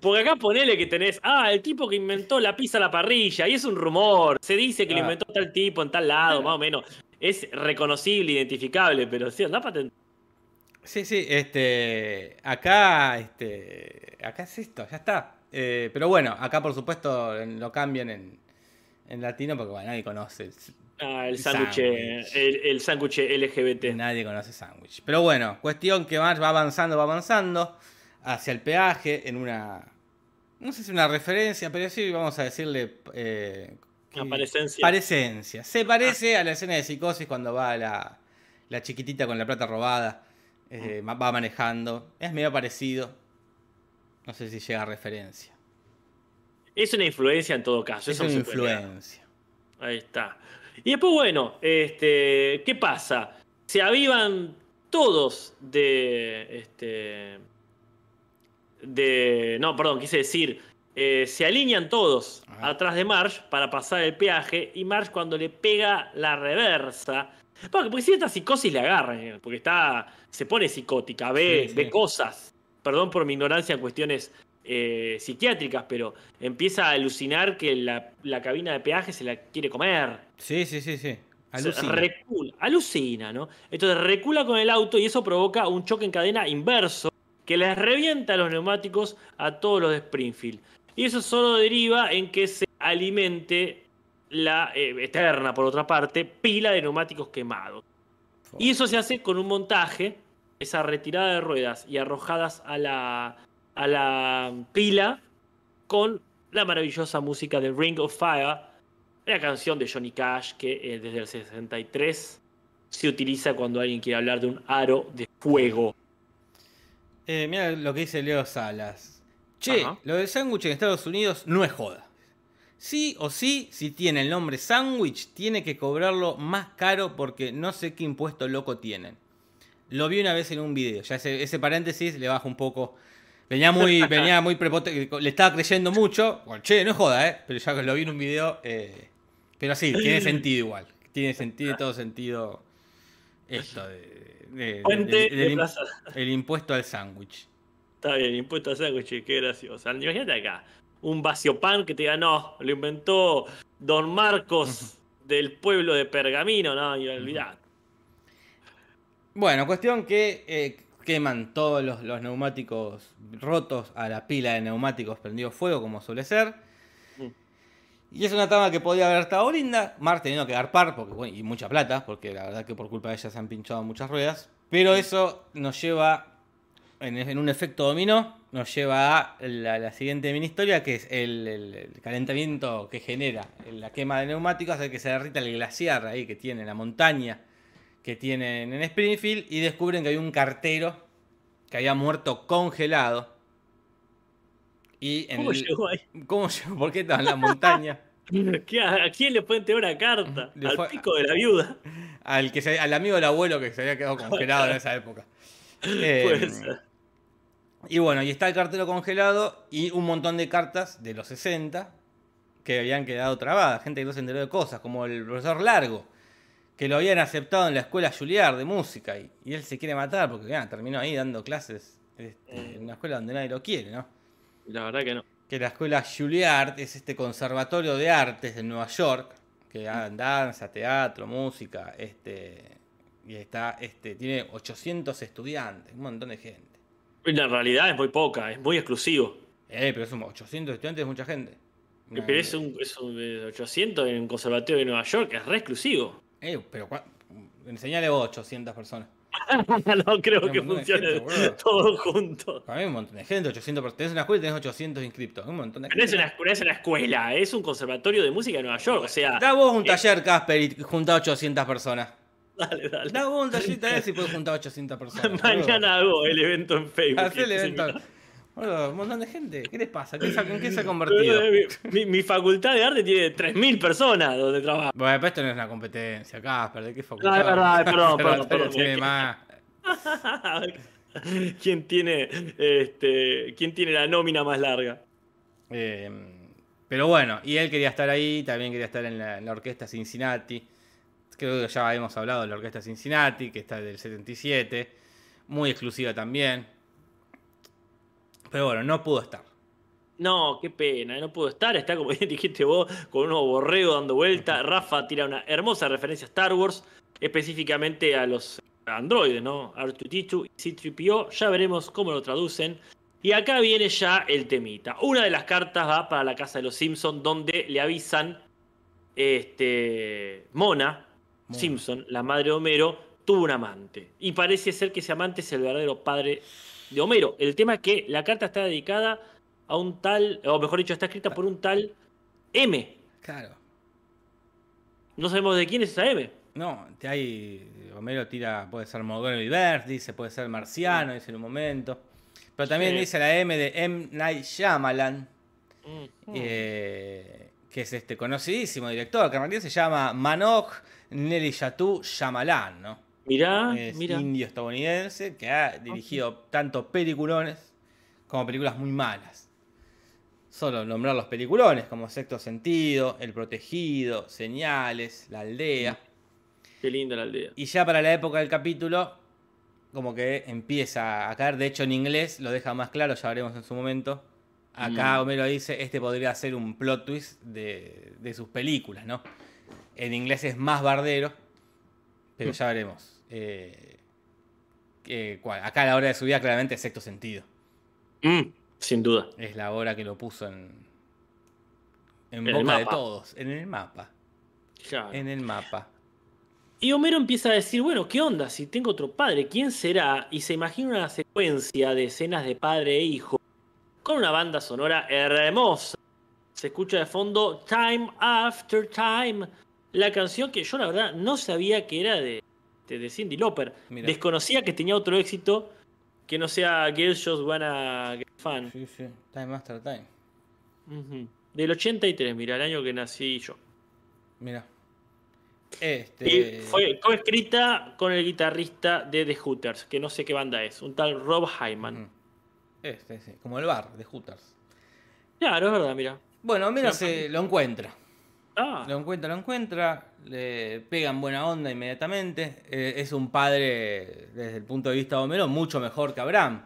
Porque acá ponele que tenés, ah, el tipo que inventó la pizza a la parrilla, y es un rumor. Se dice que lo Ah. inventó tal tipo en tal lado, más o menos. Es reconocible, identificable, pero sí, anda patente. Sí, sí, este. Acá, este. Acá es esto, ya está. Eh, pero bueno, acá por supuesto lo cambian en, en latino porque bueno, nadie conoce. Ah, el El sándwich, el, el sándwich LGBT. Nadie conoce sándwich. Pero bueno, cuestión que Marge va avanzando, va avanzando hacia el peaje en una. No sé si una referencia, pero sí vamos a decirle. Eh, que- Aparecencia. Parecencia. Se parece a la escena de psicosis cuando va la, la chiquitita con la plata robada eh, va manejando. Es medio parecido. No sé si llega a referencia. Es una influencia en todo caso. Es eso una puede influencia. Ahí está. Y después, bueno, este, ¿qué pasa? Se avivan todos de. Este, de. No, perdón, quise decir. eh, se alinean todos Ajá. atrás de Marsh para pasar el peaje. Y Marsh, cuando le pega la reversa. Porque, porque cierta psicosis le agarra, eh, porque está. Se pone psicótica, ve, Sí, sí. ve cosas. Perdón por mi ignorancia en cuestiones eh, psiquiátricas, pero empieza a alucinar que la, la cabina de peaje se la quiere comer. Sí, sí, sí, sí. Alucina. recula, alucina, ¿no? Entonces recula con el auto y eso provoca un choque en cadena inverso que les revienta los neumáticos a todos los de Springfield. Y eso solo deriva en que se alimente la eh, eterna, por otra parte, pila de neumáticos quemados. Y eso se hace con un montaje, esa retirada de ruedas y arrojadas a la, a la pila con la maravillosa música de Ring of Fire, la canción de Johnny Cash que eh, desde el 63 se utiliza cuando alguien quiere hablar de un aro de fuego. Eh, mira lo que dice Leo Salas. Che, Ajá. lo del sándwich en Estados Unidos no es joda. Sí o sí, si tiene el nombre sándwich, tiene que cobrarlo más caro porque no sé qué impuesto loco tienen. Lo vi una vez en un video. Ya ese, ese paréntesis le bajo un poco. Venía muy, venía muy prepotente. Le estaba creyendo mucho. Bueno, che, no joda, ¿eh? Pero ya que lo vi en un video. eh, pero sí, tiene sentido igual. Tiene sentido, todo sentido. Esto de. Puente de- de del im- Plaza- el impuesto al sándwich. Está bien, impuesto a sándwich, qué gracioso. Imagínate acá, un vacío pan que te diga, no, lo inventó Don Marcos del pueblo de Pergamino, no, y olvidate. Bueno, cuestión que eh, queman todos los, los neumáticos rotos a la pila de neumáticos prendido fuego, como suele ser. Mm. Y es una trama que podía haber estado linda. Mar teniendo que garpar, porque, bueno, y mucha plata, porque la verdad que por culpa de ella se han pinchado muchas ruedas. Pero eso nos lleva, en, en un efecto dominó, nos lleva a la, la siguiente mini historia, que es el, el- el calentamiento que genera la quema de neumáticos, hace que se derrita el glaciar ahí que tiene la montaña que tienen en Springfield y descubren que hay un cartero que había muerto congelado. Y en ¿Cómo el- llegó ahí? ¿Cómo llegó? ¿Por qué estaba en la montaña? ¿Qué- ¿A quién le pueden tener una carta? Le Al fue- pico de la viuda. Al, que se- al amigo del abuelo que se había quedado congelado en esa época. Eh, Puede ser. y bueno, y está el cartero congelado y un montón de cartas de los 60 que habían quedado trabadas. Gente que no se enteró de cosas, como el profesor Largo, que lo habían aceptado en la escuela Juilliard de música. Y, y él se quiere matar porque ya, terminó ahí dando clases este, en una escuela donde nadie lo quiere, ¿no? La verdad que no. que la escuela Juilliard es este conservatorio de artes de Nueva York, que da danza, teatro, música, este, y está, este, tiene 800 estudiantes, un montón de gente. En realidad es muy poca, es muy exclusivo. Eh, pero son 800 estudiantes es mucha gente. Pero es un, es un de 800 en un conservatorio de Nueva York, es re exclusivo. Eh, pero enseñale vos 800 personas. no creo que funcione gente, todo junto. Para mí un montón de gente, 800 personas. Tenés una escuela y tenés 800 inscriptos. Un montón de No es, gente. una, no es una escuela, es un conservatorio de música de Nueva York. O sea, Da vos un eh, taller, Casper, y juntá 800 personas. dale, dale. Da vos un taller y si puedes juntar 800 personas. Mañana hago el evento en Facebook. Hacé el Sí, evento. Boludo, un montón de gente. ¿Qué les pasa? ¿Qué ¿En qué se ha convertido? Mi, mi- facultad de arte tiene 3.000 personas donde trabajo. Bueno, pero esto no es una competencia, Casper. ¿De qué facultad? No, es verdad, perdón, perdón, perdón. Tiene más. ¿Quién tiene, este, ¿Quién tiene la nómina más larga? Eh, pero bueno, y él quería estar ahí, también quería estar en la, en la orquesta Cincinnati. Creo que ya hemos hablado de la orquesta Cincinnati, que está del 77. Muy exclusiva también. Pero bueno, no pudo estar. No, qué pena, no pudo estar. Está como dijiste vos, con unos borregos dando vuelta. Rafa tira una hermosa referencia a Star Wars, específicamente a los androides, ¿no? R2D2 y C3PO. Ya veremos cómo lo traducen. Y acá viene ya el temita. Una de las cartas va para la casa de los Simpsons, donde le avisan este, Mona, Mona. Simpson, la madre de Homero, tuvo un amante. Y parece ser que ese amante es el verdadero padre de Homero. El tema es que la carta está dedicada a un tal, o mejor dicho, está escrita por un tal M. Claro. No sabemos de quién es esa M. No, te hay. Homero tira, puede ser Montgomery Burns, dice, puede ser Marciano, dice en un momento. Pero también Sí. dice la M de M. Night Shyamalan, Mm. eh, que es este conocidísimo director, que en realidad se llama Manoj Neliyatu Shyamalan, ¿no? Mirá, es mirá. indio estadounidense que ha dirigido tanto peliculones como películas muy malas. Solo nombrar los peliculones como Sexto Sentido, El Protegido, Señales, La Aldea. Qué linda la aldea. Y ya para la época del capítulo, como que empieza a caer. De hecho, en inglés lo deja más claro, ya veremos en su momento. Acá Mm. Homero dice, este podría ser un plot twist de, de sus películas, ¿no? En inglés es más bardero, pero ya veremos. Eh, eh. Acá la hora de su vida claramente es sexto sentido. Mm, sin duda. Es la hora que lo puso en, en En el boca de mapa. todos, en el mapa. Claro. En el mapa. Y Homero empieza a decir, bueno, ¿qué onda? Si tengo otro padre, ¿quién será? Y se imagina una secuencia de escenas de padre e hijo con una banda sonora hermosa. Se escucha de fondo Time After Time, la canción que yo la verdad no sabía que era de, de, de Cindy. Mira. Desconocía que tenía otro éxito que no sea Girls Just Wanna Get Fun. Sí, sí. Time After Time. Del 83, mira, el año que nací yo. Mira. Y Este. fue coescrita con el guitarrista de The Hooters, que no sé qué banda es, un tal Rob Hyman. Este, sí. Como el bar de Hooters. Claro, es verdad, mira. Bueno, mira, se lo encuentra. Ah, Lo encuentra, lo encuentra. Le pegan buena onda inmediatamente. Eh, es un padre, desde el punto de vista de Homero, mucho mejor que Abraham.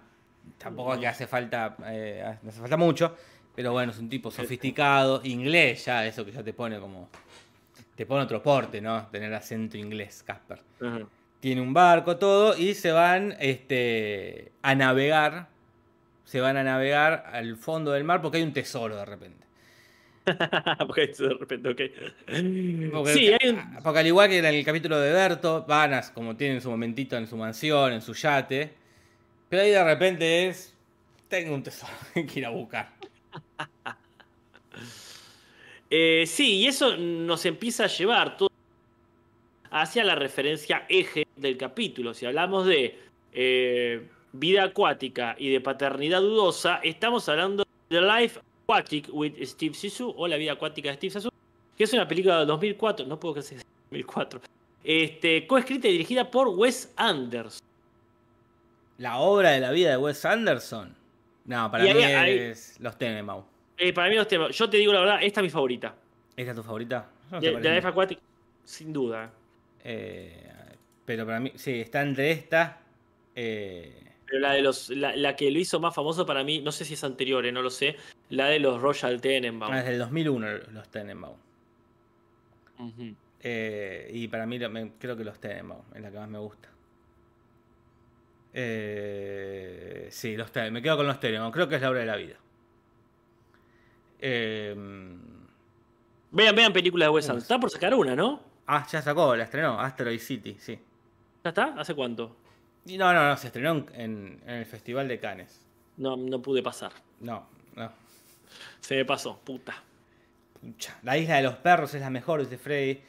Tampoco es que hace falta, eh, no hace falta mucho. Pero bueno, es un tipo sofisticado, inglés ya, eso que ya te pone como. Te pone otro porte, ¿no? Tener acento inglés, Casper. tiene un barco, todo, y se van este, a navegar. Se van a navegar al fondo del mar porque hay un tesoro de repente. Porque de repente, ok. Porque, Sí, hay un- porque al igual que en el capítulo de Berto, van a, como tienen su momentito en su mansión, en su yate. Pero ahí de repente es. Tengo un tesoro que ir a buscar. Eh, sí, y eso nos empieza a llevar todo hacia la referencia eje del capítulo. Si hablamos de eh, vida acuática y de paternidad dudosa, estamos hablando de Life Aquatic with Steve Zissou o La vida acuática de Steve Zissou, que es una película de 2004, no puedo creer que sea 2004, este, coescrita y dirigida por Wes Anderson. La obra de la vida de Wes Anderson. No, para Y mí ahí- ahí- es Los Tenenbaum. Eh, para mí los temas, yo te digo la verdad, esta es mi favorita. ¿Esta es tu favorita? No De, de Life mucho. Aquatic, sin duda. Eh, pero para mí, sí, está entre esta. eh, Pero la de los, la, la que lo hizo más famoso para mí, no sé si es anterior, eh, no lo sé, la de los Royal Tenenbaum. ah, es del 2001 los Tenenbaum. Ujú. Eh, y para mí lo- me- creo que los Tenenbaum es la que más me gusta. Eh, sí, los me quedo con los Tenenbaum. Creo que es la obra de la vida. Eh, Vean, vean películas de Wes. Anderson. Está por sacar una, ¿no? ah, ya sacó, la estrenó. Asteroid City, sí. ¿Ya está? ¿Hace cuánto? No, no, no, se estrenó en, el Festival de Cannes. No, no pude pasar. No, no. Se me pasó, puta. Pucha, La isla de los perros es la mejor, dice Freddy.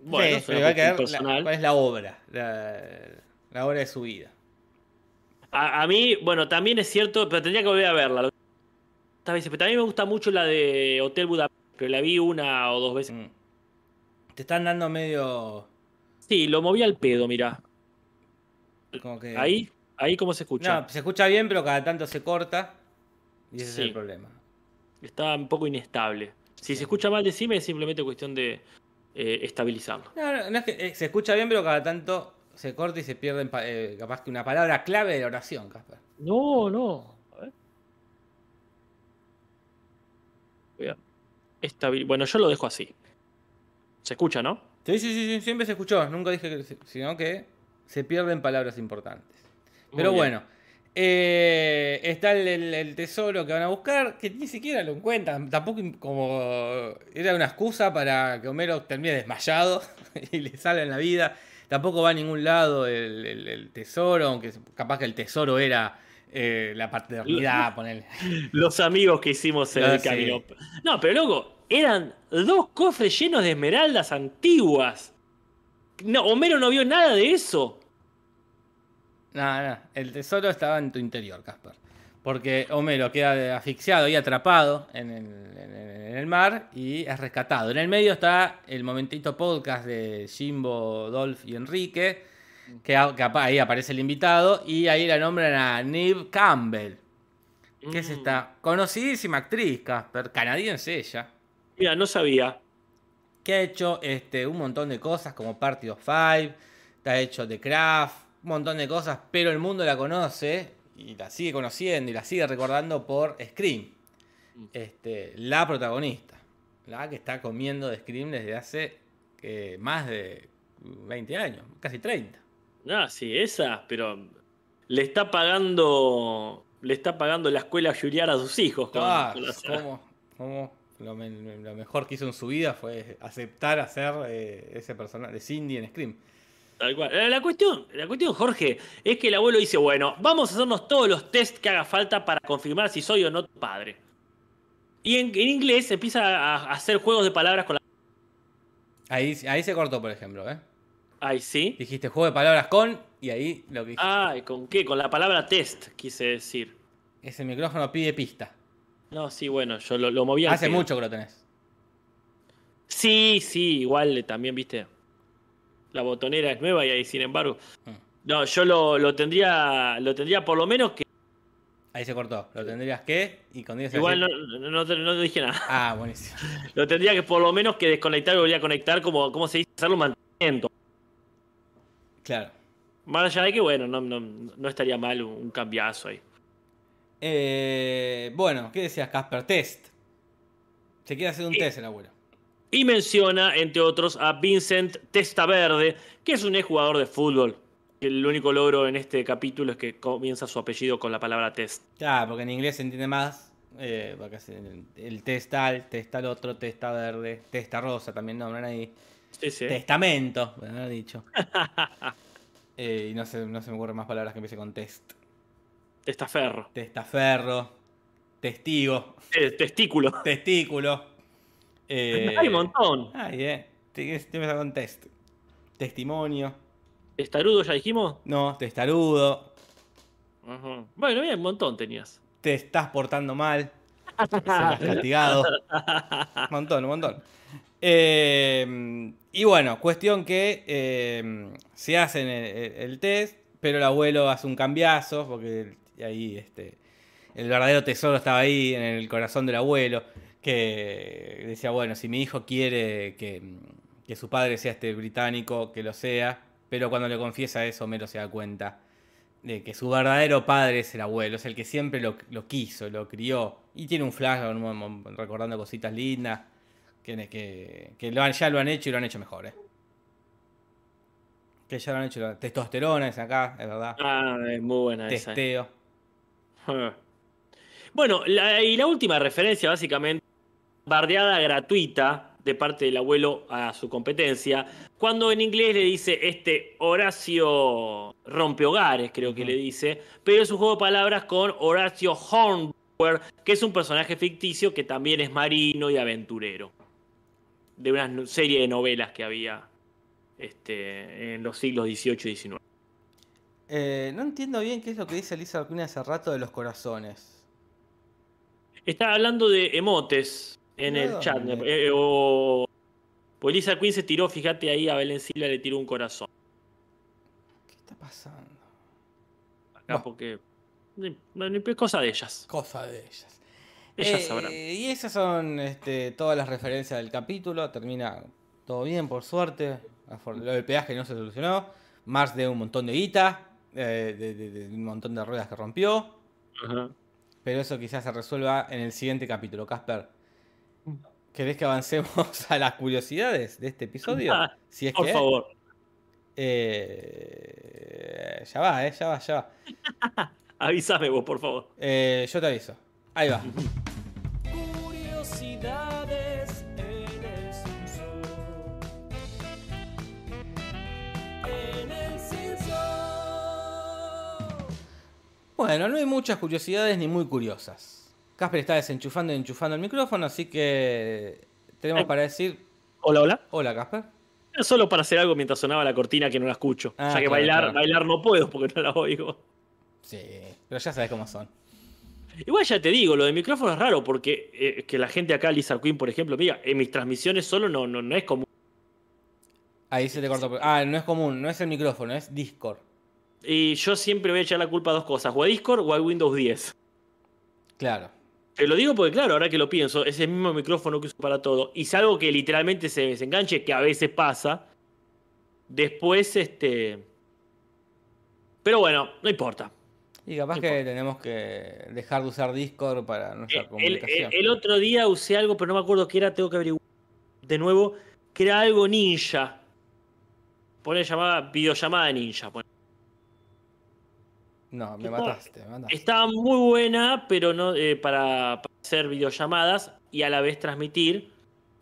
Bueno, Sí, pero una hay que ver cuestión la- personal. cuál es la obra, la, la obra de su vida. A, a mí, bueno, también es cierto, pero tendría que volver a verla. veces, pero también me gusta mucho la de Hotel Budapest, pero la vi una o dos veces. Mm. Te están dando medio. Sí, lo moví al pedo, mirá. Como que. Ahí, ahí cómo se escucha. No, se escucha bien, pero cada tanto se corta. Y ese Sí. es el problema. Está un poco inestable. Si se escucha mal, decime, es simplemente cuestión de eh, estabilizarlo. No, no, no es que eh, se escucha bien, pero cada tanto se corta y se pierde eh, capaz que una palabra clave de la oración, Casper. No, no. A ver. Voy a- estabil- Bueno, yo lo dejo así. Se escucha, ¿no? Sí, sí, sí, siempre se escuchó. Nunca dije que. sino que se pierden palabras importantes. Muy Pero bien. bueno, eh, está el, el- el tesoro que van a buscar, que ni siquiera lo encuentran. Tampoco como era una excusa para que Homero termine desmayado y le salga en la vida. Tampoco va a ningún lado el, el- el tesoro, aunque capaz que el tesoro era eh, la paternidad, ponerle. Los amigos que hicimos en No, el sí. camino. No, pero loco, eran dos cofres llenos de esmeraldas antiguas. No, Homero no vio nada de eso. No, no, el tesoro estaba en tu interior, Casper. Porque Homero queda asfixiado y atrapado en el, en mar y es rescatado. En el medio está el momentito podcast de Jimbo, Dolph y Enrique, que, a- que apa- ahí aparece el invitado y ahí la nombran a Neve Campbell, que es Mm. esta conocidísima actriz, Casper, canadiense ella, Mira, no sabía. Que ha hecho este, un montón de cosas como Party of Five, te ha hecho The Craft, un montón de cosas, pero el mundo la conoce y la sigue conociendo y la sigue recordando por Scream, este, la protagonista, la que está comiendo de Scream desde hace eh, más de 20 años, casi 30. Ah, sí, esa, pero le está pagando. Le está pagando la escuela Juliar a sus hijos. Ah, ¿cómo- cómo? Lo, me- lo mejor que hizo en su vida fue aceptar hacer eh, ese personaje de Cindy en Scream. Tal cual. Eh, La cuestión, la cuestión, Jorge, es que el abuelo dice, bueno, vamos a hacernos todos los test que haga falta para confirmar si soy o no tu padre. Y en, en inglés empieza a, hacer juegos de palabras con la... Ahí, ahí se cortó, por ejemplo, ¿eh? Ay, sí. Dijiste juego de palabras con y ahí lo que dijiste. Ay, ¿con qué? Con la palabra test, quise decir. Ese micrófono pide pista. No, sí, bueno, yo lo, lo movía. al Hace mucho que lo tenés. Sí, sí, igual también, viste. La botonera es nueva y ahí, sin embargo. Mm. No, yo lo, lo tendría. Lo tendría por lo menos que. Ahí se cortó. Lo tendrías que y a Igual no, no, no- no dije nada. Ah, buenísimo. Lo tendría que por lo menos que desconectar y volver a conectar, como, como se dice, hacerlo un mantenimiento. Claro. Más allá de que, bueno, no, no, no estaría mal un, un cambiazo ahí. Eh, bueno, ¿qué decías, Casper? Test. Se quiere hacer un test el abuelo. Y menciona, entre otros, a Vincent Testaverde, que es un exjugador de fútbol. El único logro en este capítulo es que comienza su apellido con la palabra test. Claro, porque en inglés se entiende más. eh, el, test tal, test tal otro, testa verde, testa rosa también nombran ahí. Sí, sí. Testamento, me haber dicho. Eh, y no se, no se me ocurren más palabras que empiece con test. Testaferro. Testaferro, testigo, Eh, testículo. testículo. eh, Hay un montón. Ay, eh. Te te con test. Testimonio. Testarudo, ya dijimos. No, testarudo. Bueno, bien, un montón tenías. Te estás portando mal. Serás castigado. Un montón, un montón. Eh, y bueno, cuestión que eh, se hacen el, el test, pero el abuelo hace un cambiazo, porque ahí este, el verdadero tesoro estaba ahí en el corazón del abuelo, que decía, bueno, si mi hijo quiere que, que su padre sea este británico, que lo sea, pero cuando le confiesa eso, Homero se da cuenta de que su verdadero padre es el abuelo, es el que siempre lo, lo quiso, lo crió, y tiene un flash recordando cositas lindas, que, que, que lo han- ya lo han hecho y lo han hecho mejor, ¿eh? Que ya lo han hecho, testosterona es acá, es verdad, Ah, es muy buena esa. eh. Testeo. Bueno, la- y la última referencia, básicamente, bardeada gratuita de parte del abuelo a su competencia, cuando en inglés le dice este Horacio Rompehogares, creo que le dice, pero es un juego de palabras con Horacio Hornblower, que es un personaje ficticio que también es marino y aventurero, de una serie de novelas que había este, en los siglos XVIII y XIX. Eh, no entiendo bien qué es lo que dice Lisa Arquina hace rato de los corazones. Está hablando de emotes en ¿De el chat. eh, o... Pues Lisa Quinn se tiró, fíjate ahí, a Belén Silva le tiró un corazón. ¿Qué está pasando? Acá Bueno. porque. no, ni- cosa de ellas. Cosa de ellas. Ellas Eh, sabrán. Y esas son este, todas las referencias del capítulo. Termina todo bien, por suerte. Lo del peaje no se solucionó. Mars de un montón de guita. Eh, de, de- de un montón de ruedas que rompió. Ajá. Pero eso quizás se resuelva en el siguiente capítulo. Casper, ¿querés que avancemos a las curiosidades de este episodio? Ah, si es Por que favor. Eh, ya va, eh, ya va, ya va. Avísame vos, por favor. Eh, yo te aviso. Ahí va. Curiosidades Bueno, no hay muchas curiosidades ni muy curiosas. Casper está desenchufando y enchufando el micrófono, así que tenemos Eh. para decir. Hola, hola. Hola, Casper. Solo para hacer algo mientras sonaba la cortina que no la escucho. Ah, o sea que claro, bailar, claro. bailar no puedo porque no la oigo. Sí, pero ya sabes cómo son. Igual ya te digo, lo del micrófono es raro porque eh, que la gente acá, Lisa Queen, por ejemplo, mira, en mis transmisiones solo no, no, no es como. Ahí se te cortó. Ah, no es común, no es el micrófono, es Discord. Y yo siempre voy a echar la culpa a dos cosas, o a Discord o a Windows 10. Claro. Te lo digo porque, claro, ahora que lo pienso, es el mismo micrófono que uso para todo. Y salvo que literalmente se desenganche, que a veces pasa. Después, este. Pero bueno, no importa. Y capaz No que tenemos que dejar de usar Discord para nuestra El, comunicación. el- el otro día usé algo, pero no me acuerdo qué era, tengo que averiguar de nuevo, que era algo ninja. Pone llamada, videollamada ninja. pone. No, me Estaba- mataste, me mataste. Estaba muy buena, pero no eh, para, para hacer videollamadas y a la vez transmitir.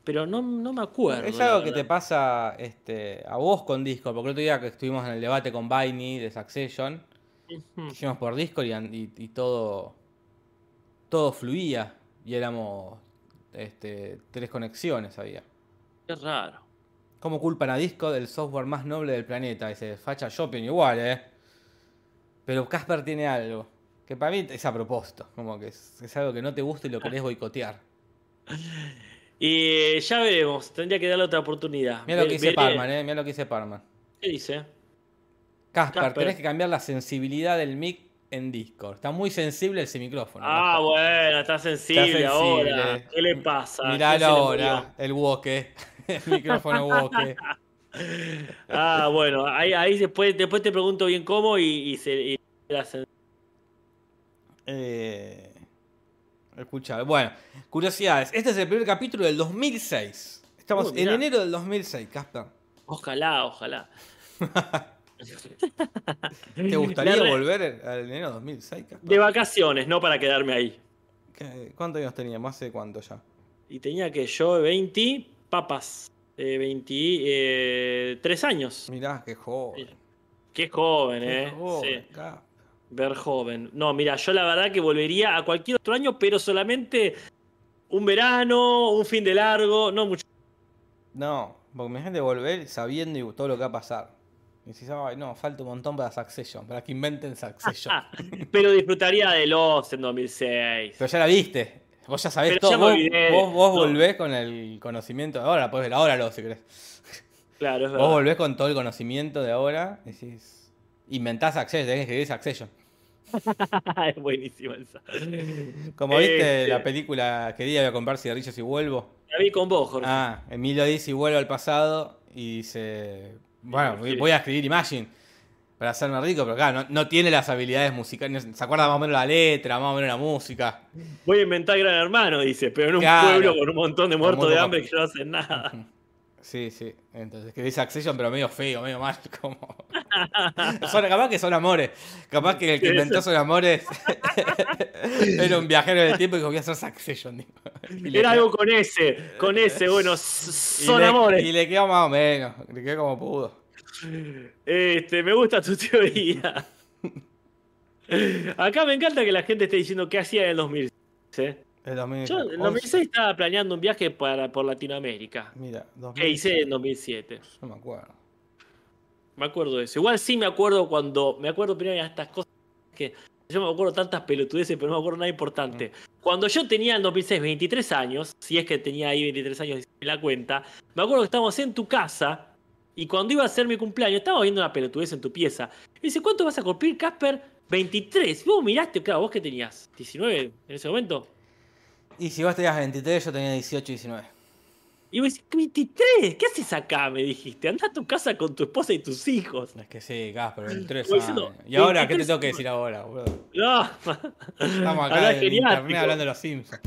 Pero no, no me acuerdo. Es algo que te pasa este, a vos con Discord, porque el otro día que estuvimos en el debate con Viney de Succession, Ujú. hicimos por Discord y, y- y todo, todo fluía y éramos este, tres conexiones había. Qué raro. ¿Cómo culpan a Discord del software más noble del planeta? Ese facha shopping igual, ¿eh? Pero Casper tiene algo, que para mí es a propósito, como que es, es algo que no te gusta y lo querés boicotear. Y eh, ya veremos, tendría que darle otra oportunidad. Mira lo que dice Parman, ¿eh? Mira lo que dice Parman. ¿Qué dice? Casper, tenés que cambiar la sensibilidad del mic en Discord. Está muy sensible ese micrófono. Ah, bueno, está sensible, sensible. ahora. ¿Qué le pasa? Miralo ¿Quién se le murió? ahora, el woke. El micrófono woke. Ah, bueno, ahí, ahí después, después te pregunto bien cómo y, y se. y Eh, escucha, bueno, curiosidades. Este es el primer capítulo del 2006. Estamos Uy, en enero del 2006, Casper. Ojalá, ojalá. ¿Te gustaría re- volver al enero del 2006, Casper? De vacaciones, no para quedarme ahí. ¿Qué- ¿Cuántos años teníamos? ¿Hace cuánto ya? Y tenía que yo 20 papas. Eh, 23 años. Mirá, qué joven. Qué joven, Qué eh. joven, Sí, Casper. ver joven. No, mira, yo la verdad que volvería a cualquier otro año, pero solamente un verano, un fin de largo, no mucho. No, porque me de volver sabiendo y todo lo que va a pasar. Y decís, ay, no, falta un montón para Succession, para que inventen Succession. Pero disfrutaría de Lost en 2006. Pero ya la viste, vos ya sabés Pero todo. ya vos, vos- vos No. volvés con el conocimiento de ahora, podés ver ahora lo si querés. Claro, es Vos volvés con todo el conocimiento de ahora, decís, inventás Succession, tenés que escribir Succession. es buenísima esa. Como viste Este, la película que día voy a comprar cigarrillos y vuelvo. La vi con vos, Jorge. Ah, Emilio dice y vuelve al pasado y dice, bueno, voy- voy a escribir Imagine para hacerme rico, pero claro, no, no tiene las habilidades musicales, se acuerda más o menos la letra, más o menos la música. Voy a inventar Gran Hermano, dice, pero en un Claro. pueblo con un montón de muertos de hambre que no hacen nada. Sí, sí, entonces que dice Accession pero medio feo, medio mal, como... Son- capaz que son amores, capaz que el que inventó son amores era un viajero del tiempo y dijo voy a hacer Succession. le Era quedó- algo con ese, con ese, bueno, y son le- amores. Y le quedó más o menos, le quedó como pudo. Este, me gusta tu teoría. Acá me encanta que la gente esté diciendo qué hacía en el 2006. ¿eh? El 2000, Yo en el 2006 estaba planeando un viaje para, por Latinoamérica. Mira, 2000, ¿Qué hice en 2007? No me acuerdo. Me acuerdo de eso. Igual sí me acuerdo cuando. Me acuerdo primero de estas cosas que. Yo me acuerdo tantas pelotudeces, pero no me acuerdo nada importante. Cuando yo tenía en 2006 23 años, si es que tenía ahí 23 años en la cuenta, me acuerdo que estábamos en tu casa y cuando iba a ser mi cumpleaños, estaba viendo una pelotudez en tu pieza. Y dice, ¿cuánto vas a cumplir, Casper? 23. Y vos miraste, claro, vos que tenías 19 en ese momento. Y si vos tenías 23, yo tenía 18 y 19. Y vos decís, 23, ¿qué haces acá? Me dijiste, anda a tu casa con tu esposa y tus hijos. Es que sí, Casper, 23 Voy años. diciendo, ¿Y ahora qué te 23 tengo que decir ahora, boludo? No, Estamos acá en internet hablando de los Simpsons.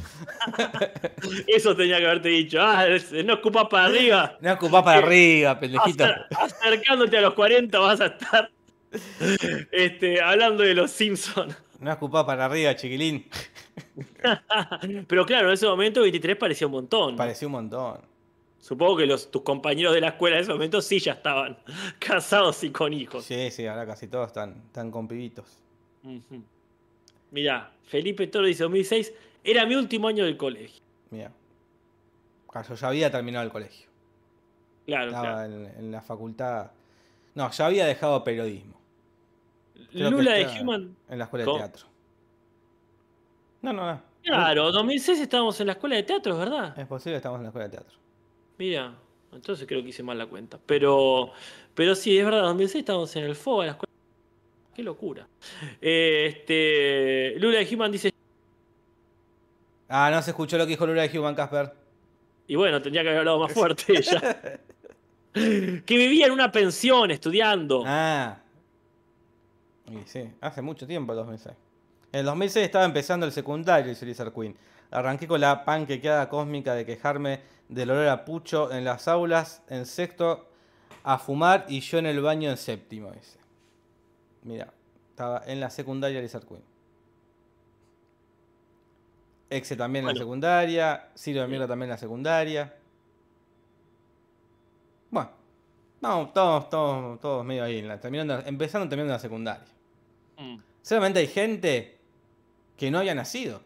Eso tenía que haberte dicho. Ah, no escupas para arriba. No ocupás para Eh, arriba, pendejito. Acer- acercándote a los 40 vas a estar este, hablando de los Simpsons. No ocupás para arriba, chiquilín. Pero claro, en ese momento 23 parecía un montón. Pareció un montón. Supongo que los, tus compañeros de la escuela en ese momento sí ya estaban casados y con hijos. Sí, sí, ahora casi todos están, están con pibitos. Ujú. Mirá, Felipe Toro dice 2006, era mi último año del colegio. Mira. Yo ya había terminado el colegio. Claro, Estaba claro. en, en la facultad. No, ya había dejado periodismo. Creo Lula de Human. En la escuela ¿Cómo? de teatro. No, no, no. Claro, 2006 estábamos en la escuela de teatro, verdad. Es posible que estamos en la escuela de teatro. Mira, entonces creo que hice mal la cuenta. Pero, pero sí, es verdad, 2006 estábamos en el FOA, en la escuela. Qué locura. Eh, este, Lula de Human dice, Ah, no se escuchó lo que dijo Lula de Human Casper. y bueno, tendría que haber hablado más fuerte ella. que vivía en una pensión estudiando. Ah. Y sí, hace mucho tiempo, el 2006. En el 2006 estaba empezando el secundario, dice Lizard Queen. Arranqué con la panquequeada cósmica de quejarme del olor a pucho en las aulas, en sexto a fumar y yo en el baño en séptimo, dice. Mira, estaba en la secundaria Lizard Queen. Exe también en la secundaria, Ciro de Mierda también en la secundaria. Bueno, vamos, todos, todos, todos medio ahí, en la- terminando, empezando terminando la secundaria. Mm. Seguramente hay gente que no había nacido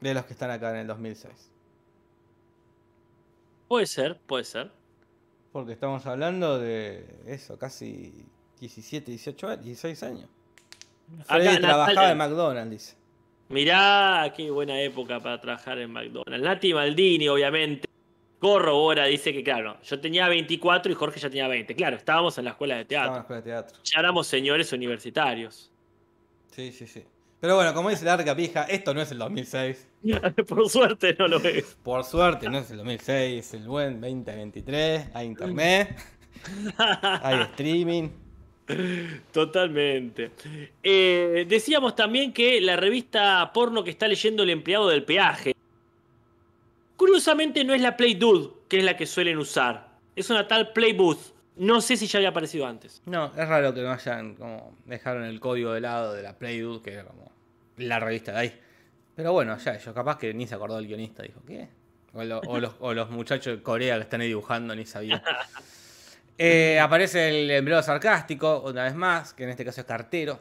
de los que están acá en el 2006. Puede ser, puede ser. Porque estamos hablando de eso, casi 17, 18 años, 16 años. Acá, Freddy trabajaba Natalia- en McDonald's, dice. Mirá, qué buena época para trabajar en McDonald's. Nati Maldini, obviamente, corrobora, dice que, claro, yo tenía 24 y Jorge ya tenía 20. Claro, estábamos en la escuela de Estaba en la teatro. escuela de teatro. Ya éramos señores universitarios. Sí, sí, sí. Pero bueno, como dice la arca pija, esto no es el 2006. Por suerte no lo es. Por suerte, no es el 2006, es el buen 2023. Hay internet, hay streaming. Totalmente. Eh, decíamos también que la revista porno que está leyendo el empleado del peaje. Curiosamente no es la Play Dude, que es la que suelen usar. Es una tal Play Booth. No sé si ya había aparecido antes. No, es raro que no hayan como dejaron el código de lado de la Playdude, que era como la revista de ahí. Pero bueno, ya ellos capaz que ni se acordó el guionista, dijo, ¿qué? O, lo- o los, o los muchachos de Corea que están ahí dibujando ni sabían. Eh, aparece el empleado sarcástico, una vez más, que en este caso es cartero.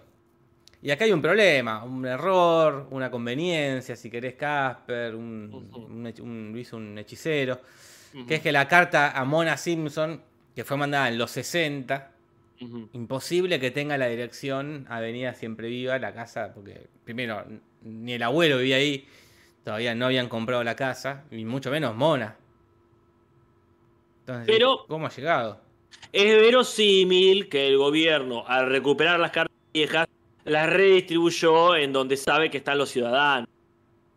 Y acá hay un problema, un error, una conveniencia, si querés Casper, un, un, un un hechicero. Que es que la carta a Mona Simpson, que fue mandada en los 60, Imposible que tenga la dirección Avenida Siempre Viva, la casa, porque primero, ni el abuelo vivía ahí, todavía no habían comprado la casa, y mucho menos Mona. Entonces, Pero- ¿cómo ha llegado? Es verosímil que el gobierno, al recuperar las cartas viejas, las redistribuyó en donde sabe que están los ciudadanos.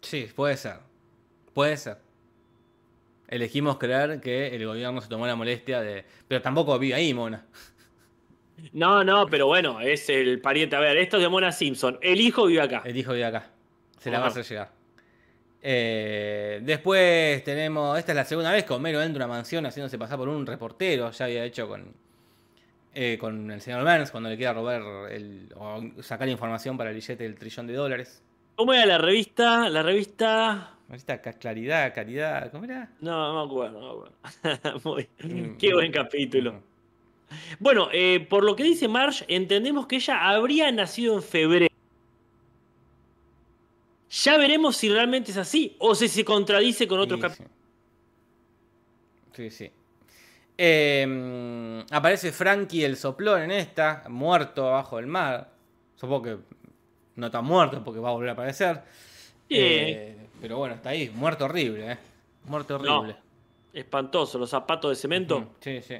Sí, puede ser. Puede ser. Elegimos creer que el gobierno se tomó la molestia de. Pero tampoco vive ahí, Mona. No, no, pero bueno, es el pariente. A ver, esto es de Mona Simpson. El hijo vive acá. El hijo vive acá. Se la va a hacer llegar. Eh, después tenemos. Esta es la segunda vez que Homero entra a una mansión haciéndose pasar por un reportero. Ya había hecho con. eh, con el señor Burns cuando le quiera robar el, o sacar información para el billete del trillón de dólares. ¿Cómo era la revista? La revista. Esta ca- claridad, caridad, ¿cómo era? No, no me acuerdo. No me acuerdo. Muy- Mm, Qué buen capítulo. Bueno, eh, por lo que dice Marge, entendemos que ella habría nacido en febrero. Ya veremos si realmente es así o si se contradice con otros Sí, capítulos. Sí, sí. sí. Eh, aparece Frankie el soplón en esta, muerto abajo del mar. Supongo que no está muerto porque va a volver a aparecer. Eh, pero bueno, está ahí, muerto horrible, ¿eh? Muerto horrible. Espantoso, los zapatos de cemento. Sí, sí.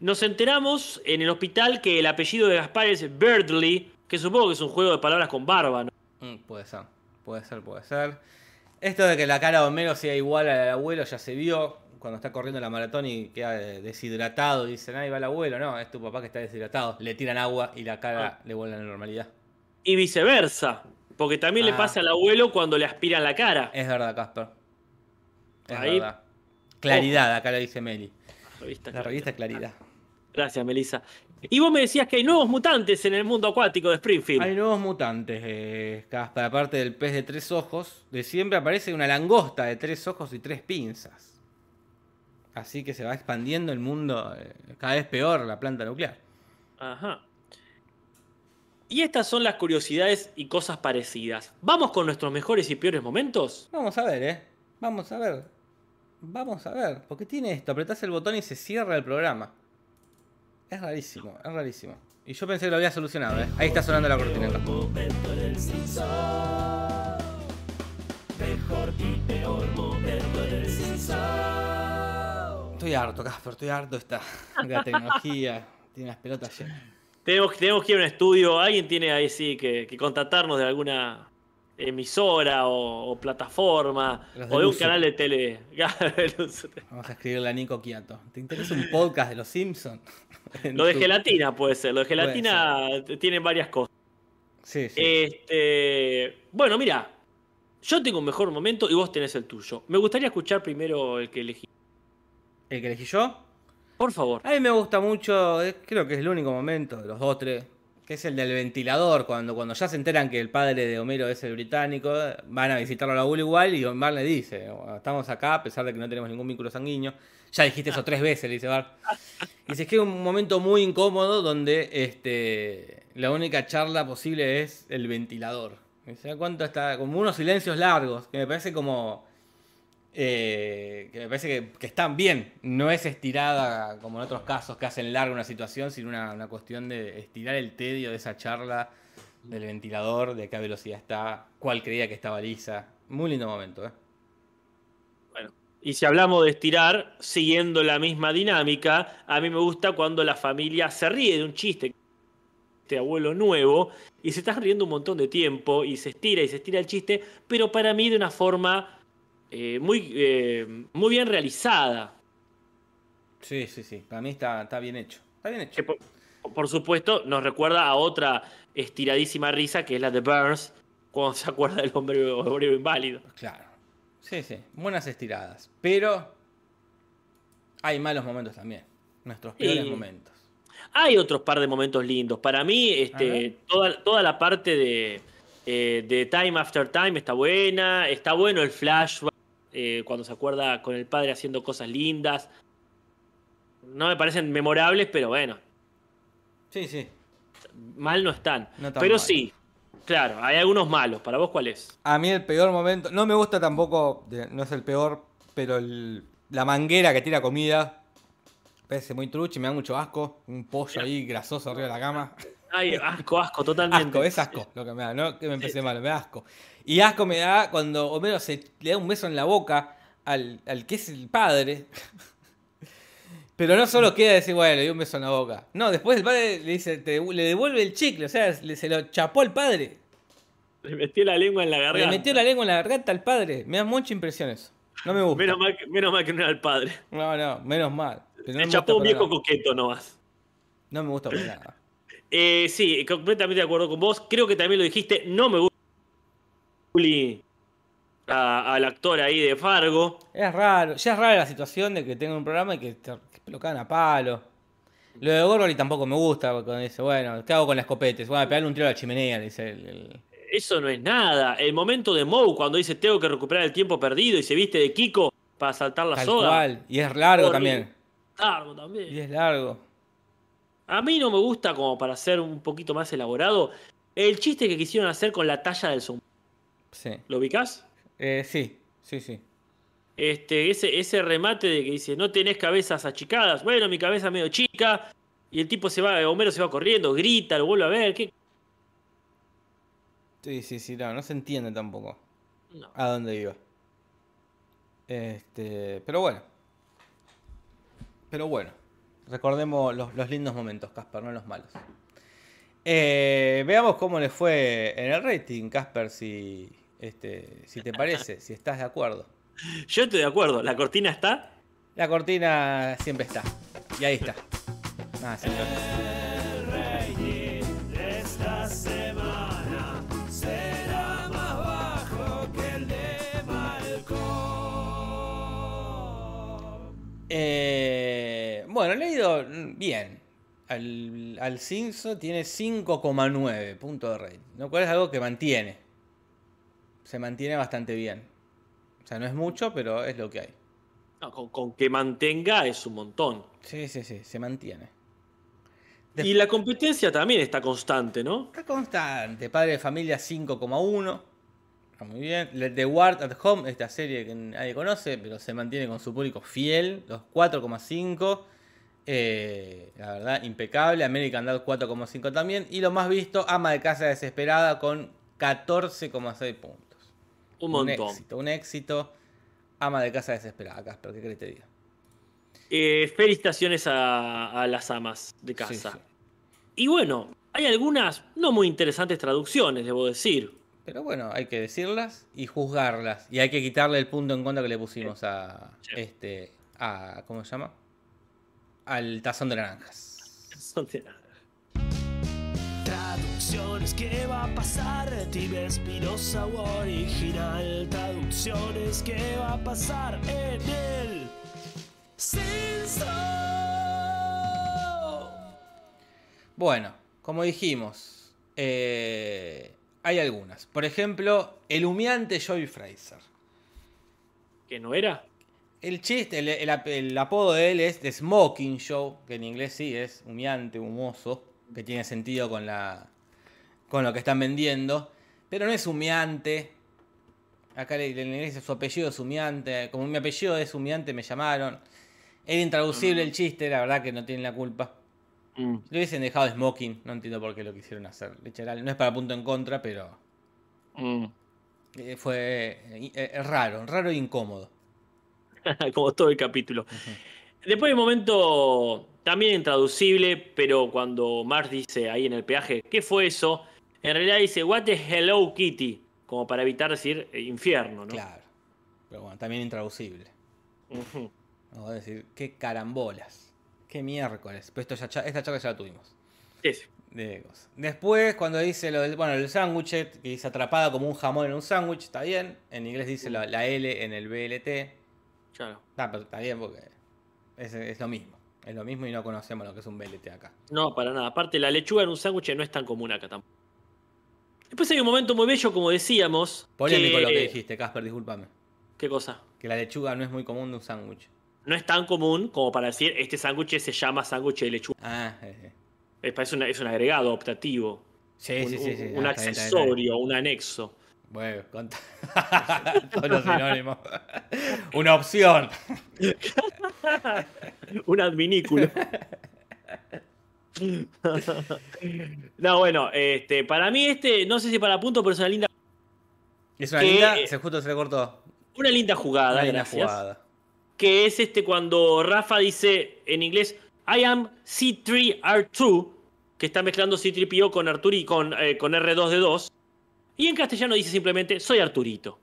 Nos enteramos en el hospital que el apellido de Gaspar es Birdley, que supongo que es un juego de palabras con barba, ¿no? Mm, puede ser, puede ser, puede ser. Esto de que la cara de Homero sea igual a la del abuelo ya se vio cuando está corriendo la maratón y queda deshidratado. Dicen, ahí va el abuelo. No, es tu papá que está deshidratado. Le tiran agua y la cara le vuelve a la normalidad. Y viceversa, porque también le Ah. pasa al abuelo cuando le aspiran la cara. Es verdad, Casper. Es Ahí- verdad. Claridad, acá lo dice Meli. Revista La revista Claridad. Gracias, Melissa. Y vos me decías que hay nuevos mutantes en el mundo acuático de Springfield. Hay nuevos mutantes, eh. Aparte del pez de tres ojos, de siempre aparece una langosta de tres ojos y tres pinzas. Así que se va expandiendo el mundo eh, cada vez peor la planta nuclear. Ajá. Y estas son las curiosidades y cosas parecidas. ¿Vamos con nuestros mejores y peores momentos? Vamos a ver, ¿eh? Vamos a ver. Vamos a ver, porque tiene esto, apretás el botón y se cierra el programa. Es rarísimo, es rarísimo. Y yo pensé que lo había solucionado, ¿eh? Ahí está sonando la cortineta. Simpson. Mejor y Simpson. Estoy harto, Casper, estoy harto esta de la tecnología. Tiene las pelotas llenas. Tenemos, tenemos que ir a un estudio. Alguien tiene ahí sí que, que contactarnos de alguna emisora o, o plataforma Los o de un canal de tele. Vamos a escribirle a Nico Quiato. ¿Te interesa un podcast de los Simpsons? Lo de gelatina puede ser. Lo de gelatina tiene varias cosas. Sí, sí. Este, bueno, mira, yo tengo un mejor momento y vos tenés el tuyo. Me gustaría escuchar primero el que elegí. ¿El que elegí yo? Por favor. A mí me gusta mucho, creo que es el único momento de los dos, tres, que es el del ventilador, cuando, cuando ya se enteran que el padre de Homero es el británico, van a visitarlo a la Bull igual y Bart le dice, "Bueno, estamos acá a pesar de que no tenemos ningún vínculo sanguíneo. Ya dijiste eso tres veces, le dice Bart. Y que es un momento muy incómodo donde este, la única charla posible es el ventilador. Se da cuenta está como unos silencios largos, que me parece como... eh, que me parece que, están bien. No es estirada como en otros casos que hacen larga una situación, sino una, una cuestión de estirar el tedio de esa charla del ventilador, de qué velocidad está, cuál creía que estaba lisa. Muy lindo momento, ¿eh? Bueno, y si hablamos de estirar, siguiendo la misma dinámica, a mí me gusta cuando la familia se ríe de un chiste, este abuelo nuevo, y se está riendo un montón de tiempo, y se estira y se estira el chiste, pero para mí de una forma eh, muy, eh, muy bien realizada. Sí, sí, sí. Para mí está, está bien hecho. Está bien hecho. Que por, por supuesto nos recuerda a otra estiradísima risa, que es la de Burns, cuando se acuerda del hombre obrero inválido. Claro. Sí, sí. Buenas estiradas. Pero hay malos momentos también. Nuestros peores Y- momentos. Hay otros par de momentos lindos. Para mí, este, toda, toda la parte de, eh, de Time After Time está buena. Está bueno el flashback eh, cuando se acuerda con el padre haciendo cosas lindas. No me parecen memorables, pero bueno, Sí, sí. mal no están. No pero mal. sí, claro, hay algunos malos. ¿Para vos cuál es? A mí el peor momento, no me gusta tampoco, no es el peor, pero el- la manguera que tira comida parece muy trucha y me da mucho asco. Un pollo ahí grasoso arriba de la cama. Ay, asco, asco, totalmente. Asco, es asco lo que me da, no que me empecé mal, me da asco. Y asco me da cuando Homero se le da un beso en la boca al, al que es el padre. Pero no solo queda decir, bueno, le dio un beso en la boca. No, después el padre le dice, te- le devuelve el chicle, o sea, le- se lo chapó al padre. Le metió la lengua en la Le garganta. metió la lengua en la garganta al padre. Me da mucha impresión eso. No me gusta. Menos mal, que, menos mal que no era el padre. No, no, menos mal. Pero no Le me chapó un viejo nada. coqueto nomás. No me gusta para nada. Eh, sí, completamente de acuerdo con vos. Creo que también lo dijiste. No me gusta a- al actor ahí de Fargo. Es raro. Ya es rara la situación de que tenga un programa y que, te, que lo cagan a palo. Lo de Gorgory tampoco me gusta, porque dice, bueno, ¿qué hago con las escopetes? Bueno, pegarle un tiro a la chimenea, dice el- el, Eso no es nada. El momento de Moe cuando dice tengo que recuperar el tiempo perdido y se viste de Kiko para saltar la Tal cual. Y es largo también. Largo Y también. es largo. A mí no me gusta, como para ser un poquito más elaborado, el chiste que quisieron hacer con la talla del sombrero. Sí. ¿Lo ubicás? Eh, sí, sí, sí. Este, ese, ese remate de que dice, no tenés cabezas achicadas. Bueno, mi cabeza medio chica. Y el tipo se va, Homero se va corriendo, grita, lo vuelve a ver. ¿qué? Sí, sí, sí, no, no se entiende tampoco No. a dónde iba. Este, pero bueno. Pero bueno. Recordemos los, los lindos momentos, Casper, no los malos. Eh, veamos cómo le fue en el rating, Casper, si, este, si te parece, si estás de acuerdo. Yo estoy de acuerdo, la cortina está. La cortina siempre está. Y ahí está. Ah, sí, El rating de esta semana será más bajo que el de Malcolm. Eh, bueno, le ha ido mm, bien. Al, al Simpson tiene 5,9 puntos de rating. Lo cual es algo que mantiene. Se mantiene bastante bien. O sea, no es mucho, pero es lo que hay. No, con, con que mantenga es un montón. Sí, sí, sí, se mantiene. Y la competencia también está constante, ¿no? Está constante. Padre de familia 5,1. Está muy bien. The Ward at Home, esta serie que nadie conoce, pero se mantiene con su público fiel, los 4,5. Eh, la verdad, impecable. American Dad 4,5 también. Y lo más visto, Ama de Casa Desesperada con 14,6 puntos. Un montón. Un éxito, un éxito. Ama de Casa Desesperada, Casper, ¿qué crees que te diga? Eh, felicitaciones a, las amas de casa. Y bueno, hay algunas no muy interesantes traducciones, debo decir. Pero bueno, hay que decirlas y juzgarlas. Y hay que quitarle el punto en contra que le pusimos a. este. a. ¿cómo se llama? Al tazón de naranjas. Tazón de naranjas. Traducciones, ¿qué va a pasar? Tibe Espinosa original. Traducciones, ¿qué va a pasar en el Censo? Bueno, como dijimos, eh hay algunas. Por ejemplo, el humeante Joey Fraser. ¿Que no era? El chiste, el, apodo de él es The Smoking Show, que en inglés sí es humeante, humoso, que tiene sentido con, la, con lo que están vendiendo. Pero no es humeante. Acá en inglés su apellido es humeante. Como mi apellido es humeante, me llamaron. Era intraducible el chiste, la verdad que no tienen la culpa. Mm. Le hubiesen dejado smoking, no entiendo por qué lo quisieron hacer. Literal, no es para punto en contra, pero. Mm. Eh, fue eh, raro, raro e incómodo. Como todo el capítulo. Después hay un momento también intraducible, pero cuando Mars dice ahí en el peaje, ¿qué fue eso? En realidad dice, What is Hello Kitty? Como para evitar decir eh, infierno, ¿no? Claro. Pero bueno, también intraducible. Vamos a decir, qué carambolas. Qué miércoles. Pero esto ya, esta charla ya la tuvimos. Sí. Después, cuando dice lo del, bueno, el sándwich, que dice atrapada como un jamón en un sándwich, está bien. En inglés dice la, L en el BLT. Claro. Está, pero está bien porque es, lo mismo. Es lo mismo y no conocemos lo que es un BLT acá. No, para nada. Aparte, la lechuga en un sándwich no es tan común acá tampoco. Después hay un momento muy bello, como decíamos. Polémico lo que dijiste, Casper, discúlpame. ¿Qué cosa? Que la lechuga no es muy común de un sándwich no es tan común como para decir este sándwich se llama sándwich de lechuga. Ah, eh, es, un, es, un, agregado optativo. Sí, sí, sí, Un, accesorio, un anexo. Bueno, con todos los sinónimos. Una opción. un adminículo. no, bueno, este, para mí este, no sé si para punto, pero es una linda. Es una linda, se justo se le cortó. Una linda jugada, una linda jugada que es este cuando Rafa dice en inglés I am C3R2, que está mezclando C3PO con, Arturi, con, eh, con R2D2, y en castellano dice simplemente soy Arturito.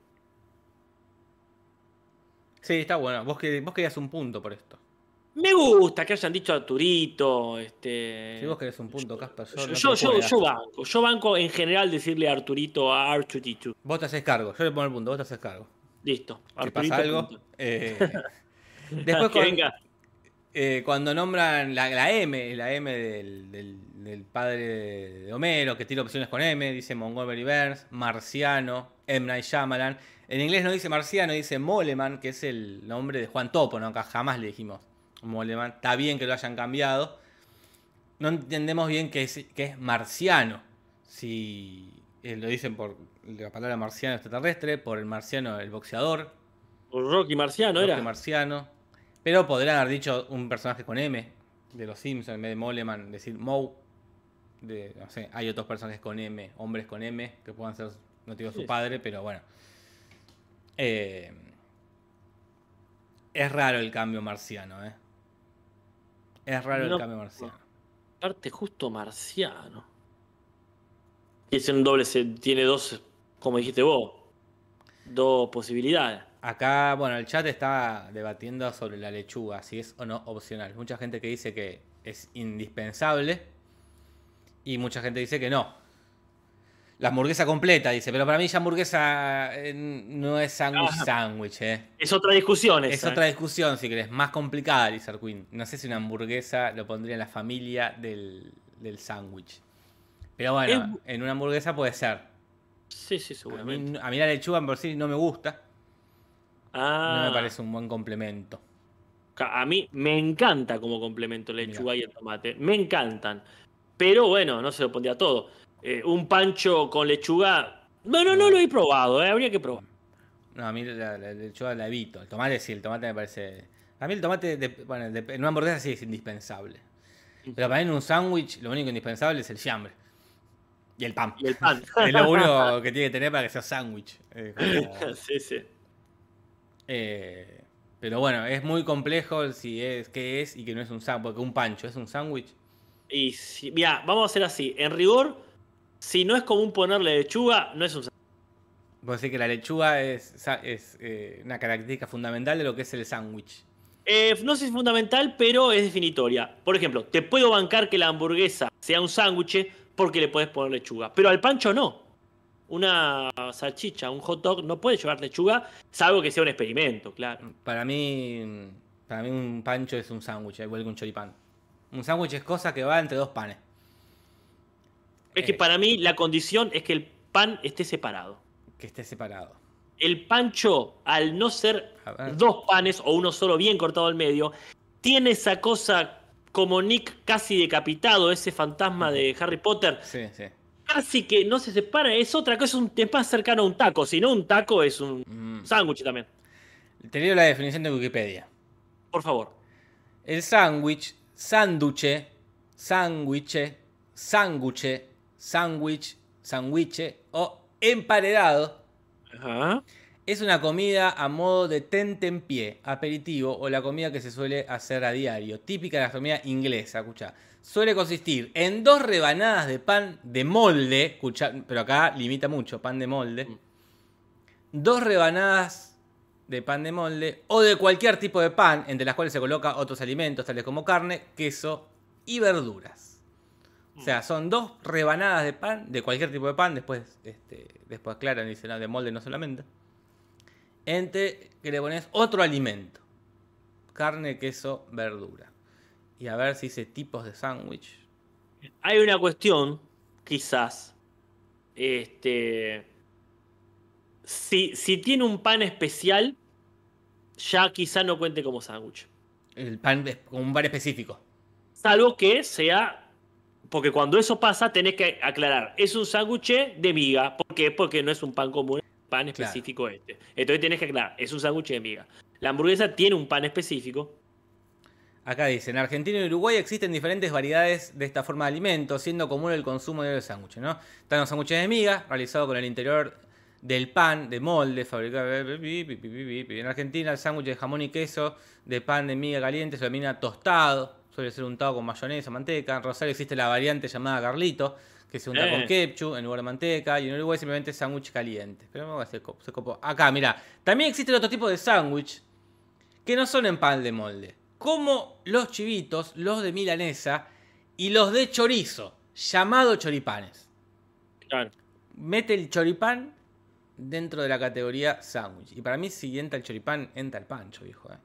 Sí, está bueno. Vos, vos querías un punto por esto. Me gusta que hayan dicho Arturito. Este... Si vos querés un punto, Casper. Yo, yo, yo, banco. Yo banco en general decirle Arturito a R2D2. Vos te haces cargo. Yo le pongo el punto. Vos te haces cargo. Listo. Si pasa algo. Eh, Después cuando, eh, cuando nombran la, M, la M del, padre de Homero, que tiene opciones con M, dice Montgomery Burns, Marciano, M. Night Shyamalan. En inglés no dice Marciano, dice Moleman, que es el nombre de Juan Topo, ¿no? Acá jamás le dijimos Moleman. Está bien que lo hayan cambiado. No entendemos bien qué es, es marciano. Si eh, lo dicen por la palabra marciano extraterrestre, por el marciano el boxeador. Por Rocky Marciano Rocky era. Marciano. Pero podrían haber dicho un personaje con M de los Simpsons en vez de Moleman, decir Moe. De, no sé, hay otros personajes con M, hombres con M, que puedan ser, no digo su padre, pero bueno. Eh, es raro el cambio marciano, ¿eh? Es raro el cambio marciano. Parte justo marciano. Y es un doble, tiene dos, como dijiste vos, dos posibilidades. Acá, bueno, el chat está debatiendo sobre la lechuga, si es o no opcional. Mucha gente que dice que es indispensable y mucha gente dice que no. La hamburguesa completa, dice, pero para mí ya hamburguesa eh, no es sándwich ah. sándwich, ¿eh? Es otra discusión Es otra discusión, si querés, más complicada, Lizard Queen. No sé si una hamburguesa lo pondría en la familia del, sándwich. Pero bueno, en una hamburguesa puede ser. Sí, sí, seguramente. A mí, la lechuga por sí no me gusta. No me ah. parece un buen complemento. A mí me encanta como complemento la lechuga y el tomate. Me encantan. Pero bueno, no se lo pondría todo. Eh, un pancho con lechuga No, no, no lo he probado, eh, habría que probar. No, a mí la, la lechuga la evito. El tomate sí, el tomate me parece. A mí el tomate, de- bueno, de- en una hamburguesa sí es indispensable. Pero para mí en un sándwich lo único indispensable es el fiambre. Y el pan. Y el pan. es lo único que tiene que tener para que sea sándwich. Como- sí, sí. Eh, pero bueno, es muy complejo si es qué es y que no es un sándwich. Porque un pancho es un sándwich. Y si, mira, vamos a hacer así. En rigor, si no es común ponerle lechuga, no es un Puedo decir que la lechuga es, es eh, una característica fundamental de lo que es el sándwich. Eh, no sé si es fundamental, pero es definitoria. Por ejemplo, te puedo bancar que la hamburguesa sea un sándwich porque le puedes poner lechuga. Pero al pancho no. Una salchicha, un hot dog no puede llevar lechuga, salvo que sea un experimento, claro. Para mí, para mí un pancho es un sándwich, igual que un choripán. Un sándwich es cosa que va entre dos panes. Es que Eh. para mí la condición es que el pan esté separado. Que esté separado. El pancho, al no ser dos panes o uno solo bien cortado al medio, tiene esa cosa como Nick casi decapitado, ese fantasma de Harry Potter, Sí, sí. Casi que no se separa, es otra cosa, es, un, es más cercano a un taco, si no un taco es un Mm. sándwich también, Te leo la definición de Wikipedia. por favor. El sándwich, sánduche, sándwiche, sándwiche, sándwich, sándwiche o emparedado Ajá. es una comida a modo de tentempié, aperitivo o la comida que se suele hacer a diario, típica de la comida inglesa, escucha. Suele consistir en dos rebanadas de pan de molde, escucha, pero acá limita mucho, pan de molde. Dos rebanadas de pan de molde o de cualquier tipo de pan, entre las cuales se coloca otros alimentos tales como carne, queso y verduras. O sea, son dos rebanadas de pan, de cualquier tipo de pan, después, este, después aclaran y dicen, "Ah, de molde no solamente. Entre que le pones otro alimento. Carne, queso, verdura. Y a ver si dice tipos de sándwich. Hay una cuestión, quizás, este, si, si tiene un pan especial, ya quizá no cuente como sándwich. El pan como un bar específico. Salvo que sea. Porque cuando eso pasa, tenés que aclarar. Es un sándwich de miga. ¿Por qué? Porque no es un pan común, es un pan Claro. específico este. Entonces tenés que aclarar. Es un sándwich de miga. La hamburguesa tiene un pan específico. Acá dice, en Argentina y Uruguay existen diferentes variedades de esta forma de alimento, siendo común el consumo de los sándwiches, ¿no? Están los sándwiches de miga, realizados con el interior del pan de molde, fabricado en Argentina el sándwich de jamón y queso de pan de miga caliente se denomina tostado, suele ser untado con mayonesa, manteca. En Rosario existe la variante llamada Carlito, que se unta Eh. con ketchup en lugar de manteca, y en Uruguay simplemente sándwich caliente. Pero se copó. Acá, mira, también existen otro tipo de sándwich que no son en pan de molde, como los chivitos, los de milanesa y los de chorizo, llamados choripanes. Claro. Mete el choripán dentro de la categoría sándwich. Y para mí, si entra el choripán, entra el pancho, viejo. ¿eh?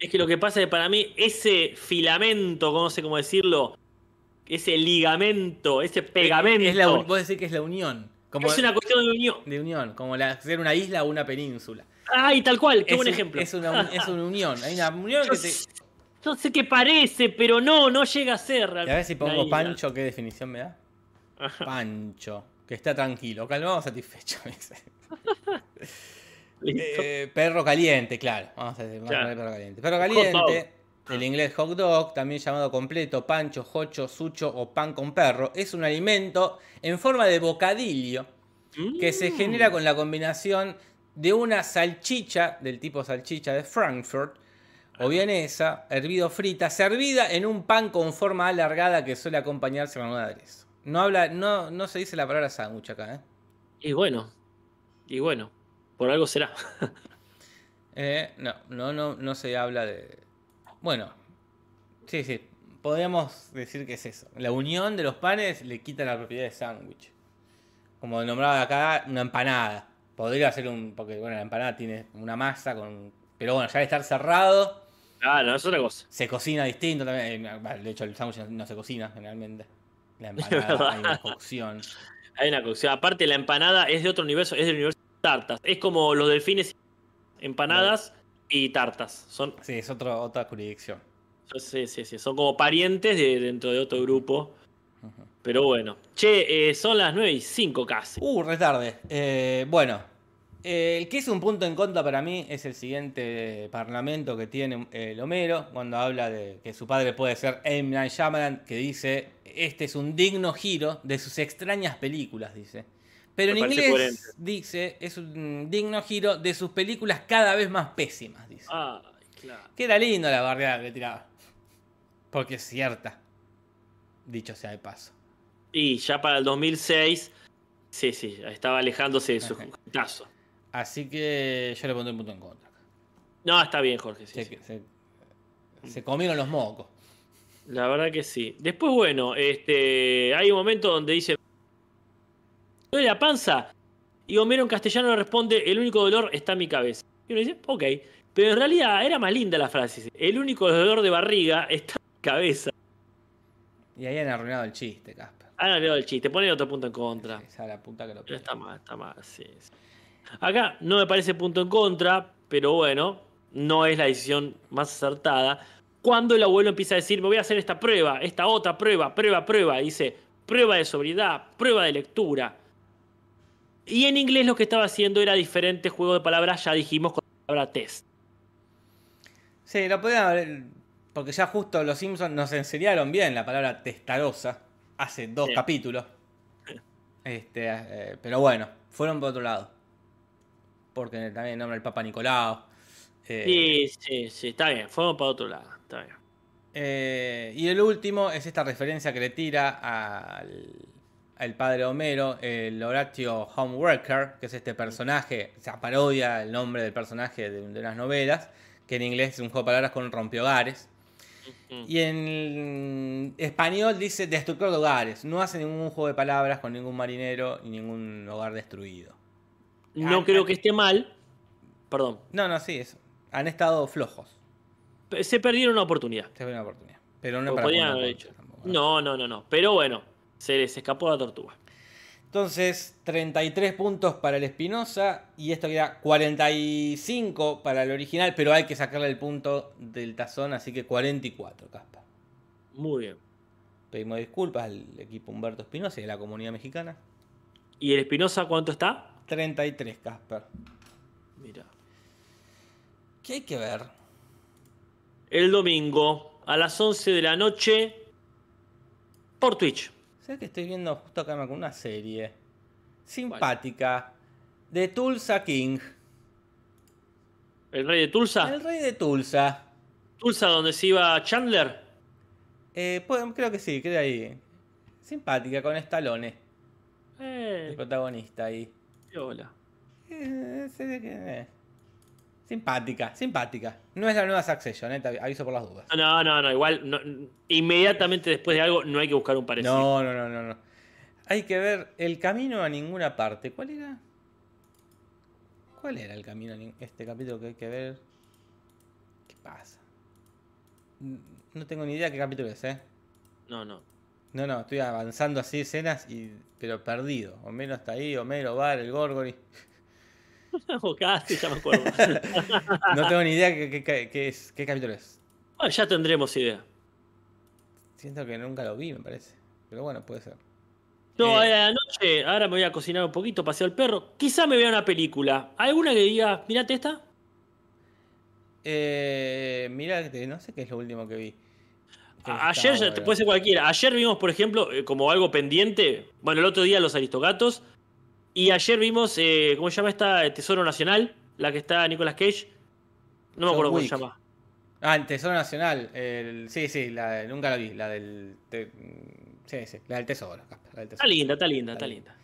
Es que lo que pasa es que para mí, ese filamento, no sé cómo decirlo, ese ligamento, ese pegamento, Es la, vos decís que es la unión. Como es una cuestión de unión. de unión, como la, ser una isla o una península. ¡Ay, tal cual! ¡Qué es, buen un- ejemplo! Es una, un- es una unión. Hay una unión que te. Yo sé que parece, pero no, no llega a ser. A ver si pongo pancho, ¿qué definición me da? Pancho, que está tranquilo, calmado, satisfecho. Eh, perro caliente, claro. Vamos a, Claro. poner perro caliente. Perro caliente, el inglés hot dog, también llamado completo, pancho, jocho, sucho o pan con perro, es un alimento en forma de bocadillo que se Mm. genera con la combinación de una salchicha, del tipo salchicha de Frankfurt, o vienesa, hervido frita, servida en un pan con forma alargada que suele acompañarse con un aderezo. No, habla, no, no se dice la palabra sándwich acá, ¿eh? Y bueno, y bueno, por algo será. Eh, no, no, no, no se habla de. Bueno, sí, sí. Podríamos decir que es eso. La unión de los panes le quita la propiedad de sándwich. Como nombraba acá, una empanada. Podría ser un. Porque, bueno, la empanada tiene una masa con. Pero bueno, ya de estar cerrado, Ah, no, es otra cosa. se cocina distinto también. Eh, De hecho, el sándwich no se cocina generalmente. La empanada hay una cocción. Hay una cocción. Aparte, la empanada es de otro universo, es del universo de tartas. Es como los delfines, empanadas y tartas. Son, Sí, es otro, otra jurisdicción. sí, sí, sí, son como parientes de, dentro de otro grupo. Pero bueno. Che, eh, son las 9 y 5 casi. Uh, retarde. Eh, bueno, eh, el que es un punto en contra para mí es el siguiente parlamento que tiene el Homero, cuando habla de que su padre puede ser M. Night Shyamalan, que dice, este es un digno giro de sus extrañas películas, dice. Pero Me en inglés coherente. dice, es un digno giro de sus películas cada vez más pésimas, dice. Ah, claro. Que era lindo la barriada que tiraba. Porque es cierta. Dicho sea de paso. Y ya para el 2006, sí, sí, estaba alejándose de su tazo. Así que yo le pondré un punto en contra. No, está bien, Jorge. sí, Se, sí. se- se comieron los mocos. La verdad que sí. Después, bueno, este, hay un momento donde dice, ¿me duele la panza? Y Homero en castellano le responde, el único dolor está en mi cabeza. Y uno dice, ok. Pero en realidad era más linda la frase. El único dolor de barriga está en mi cabeza. Y ahí han arruinado el chiste, Casper. Ah, no, el chiste, pone otro punto en contra. Esa es la puta que lo Pero está mal, está mal, sí, sí. Acá no me parece punto en contra, pero bueno, no es la decisión más acertada. Cuando el abuelo empieza a decir, me voy a hacer esta prueba, esta otra prueba, prueba, prueba, y dice, prueba de sobriedad, prueba de lectura. Y en inglés lo que estaba haciendo era diferente juego de palabras, ya dijimos con la palabra test. Sí, lo podían haber. Porque ya justo los Simpsons nos enseñaron bien la palabra testarosa hace dos Sí. capítulos. Este, eh, pero bueno, fueron por otro lado. Porque también nombra el Papa Nicolau. Eh, Sí, sí, sí, está bien, fuimos para otro lado, está bien. Eh, y el último es esta referencia que le tira al, al padre Homero, el Horatio Homeworker, que es este personaje, o sea, parodia el nombre del personaje de, de unas novelas, que en inglés es un juego de palabras con rompehogares. Y en español dice destructor de hogares. No hace ningún juego de palabras con ningún marinero y ningún hogar destruido. No creo que esté mal, perdón, No, no, sí, eso. Han estado flojos. se perdieron una oportunidad. Se ve una oportunidad. Pero no para podían poner haber hecho. tampoco. No, no, no, no. Pero bueno, se les escapó la tortuga. Entonces, 33 puntos para el Espinosa y esto queda 45 para el original, pero hay que sacarle el punto del tazón, así que 44, Caspa. Muy bien. Pedimos disculpas al equipo Humberto Espinosa y a la comunidad mexicana. ¿Y el Espinosa cuánto está? 33, Casper. Mira. ¿Qué hay que ver? El domingo a las 11 de la noche por Twitch. ¿Sabes que estoy viendo justo acá con una serie simpática de Tulsa King? El rey de Tulsa. El rey de Tulsa. Tulsa donde se iba Chandler. Eh, pues, creo que sí, queda ahí. Simpática con Stallone, el Eh, protagonista ahí. Hola. Eh, eh. Simpática, simpática. No es la nueva Succession, eh, te aviso por las dudas. No, no, no, igual no- inmediatamente después de algo no hay que buscar un parecido. No, no, no, no, no. Hay que ver el camino a ninguna parte. ¿Cuál era? ¿Cuál era el camino a este capítulo que hay que ver? ¿Qué pasa? No tengo ni idea qué capítulo es, ¿eh? No, no. No, no, estoy avanzando así escenas, y, pero perdido. Homero está ahí, Homero, Bar, el Gorgory. O casi, ya me acuerdo. No tengo ni idea qué, qué- es, qué capítulo es. Bueno, ya tendremos idea. Siento que nunca lo vi, me parece. Pero bueno, puede ser. No, Eh. a la noche, ahora me voy a cocinar un poquito, paseo al perro. Quizá me vea una película. ¿Alguna que diga, mirate esta? Eh, mira, no sé qué es lo último que vi. Ayer, ya- bueno. puede ser cualquiera. Ayer vimos, por ejemplo, eh, como algo pendiente. Bueno, el otro día Los Aristogatos. Y ayer vimos, eh, ¿cómo se llama esta? Eh, Tesoro Nacional, la que está Nicolas Cage. No me John acuerdo cómo se llama. Ah, el Tesoro Nacional. el- sí, sí, la de- nunca la vi. La del. te- sí, sí, la del Tesoro. Casper, la del Está linda, está linda, Está está linda.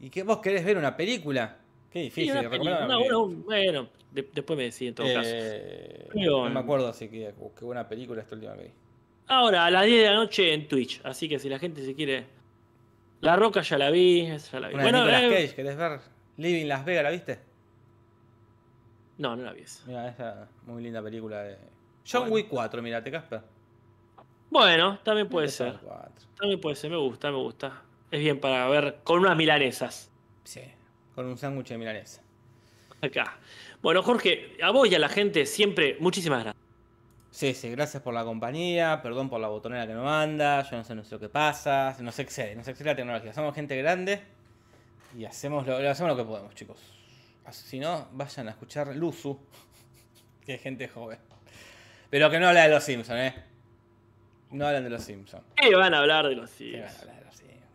¿Y qué vos querés ver una película? Qué Sí, difícil. una película, una una- película. una- bueno, de- después me decís en todo caso. Eh, Pero- no me acuerdo así que qué buena película esta última que vi. Ahora, a las 10 de la noche en Twitch. Así que si la gente se quiere. La Roca ya la vi, esa ya la vi. Una de Bueno, Nicolas eh, Cage, ¿querés ver? Living Las Vegas, ¿la viste? no, no la vi esa. Mira, esa muy linda película de. John Bueno. Wick 4, mirate, Casper. Bueno, también puede ser. John Wick 4. También puede ser, me gusta, me gusta. Es bien para ver con unas milanesas. Sí, con un sándwich de milanesa. Acá. Bueno, Jorge, a vos y a la gente siempre, muchísimas gracias. Sí, sí, gracias por la compañía, perdón por la botonera que no anda, yo no sé, no sé lo que pasa, nos excede, nos excede la tecnología. Somos gente grande y hacemos lo, hacemos lo que podemos, chicos. Si no, vayan a escuchar Luzu, que es gente joven. Pero que no habla de los Simpsons, ¿eh? No hablan de los Simpsons. ¿Qué van a hablar de los Simpsons?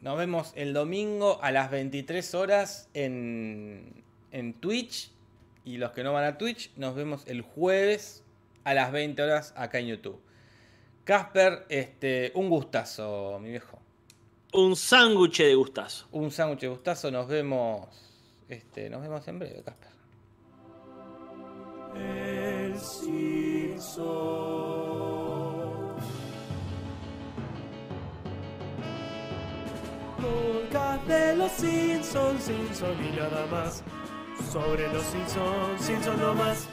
Nos vemos el domingo a las 23 horas en, en Twitch. Y los que no van a Twitch, nos vemos el jueves a las 20 horas acá en YouTube. Casper, este, un gustazo, mi viejo. Un sándwich de gustazo. Un sándwich de gustazo, nos vemos. Este, nos vemos en breve, Casper. El Podcast de los Simpsons, Simpsons y nada más. Sobre los Simpsons, Simpsons no más.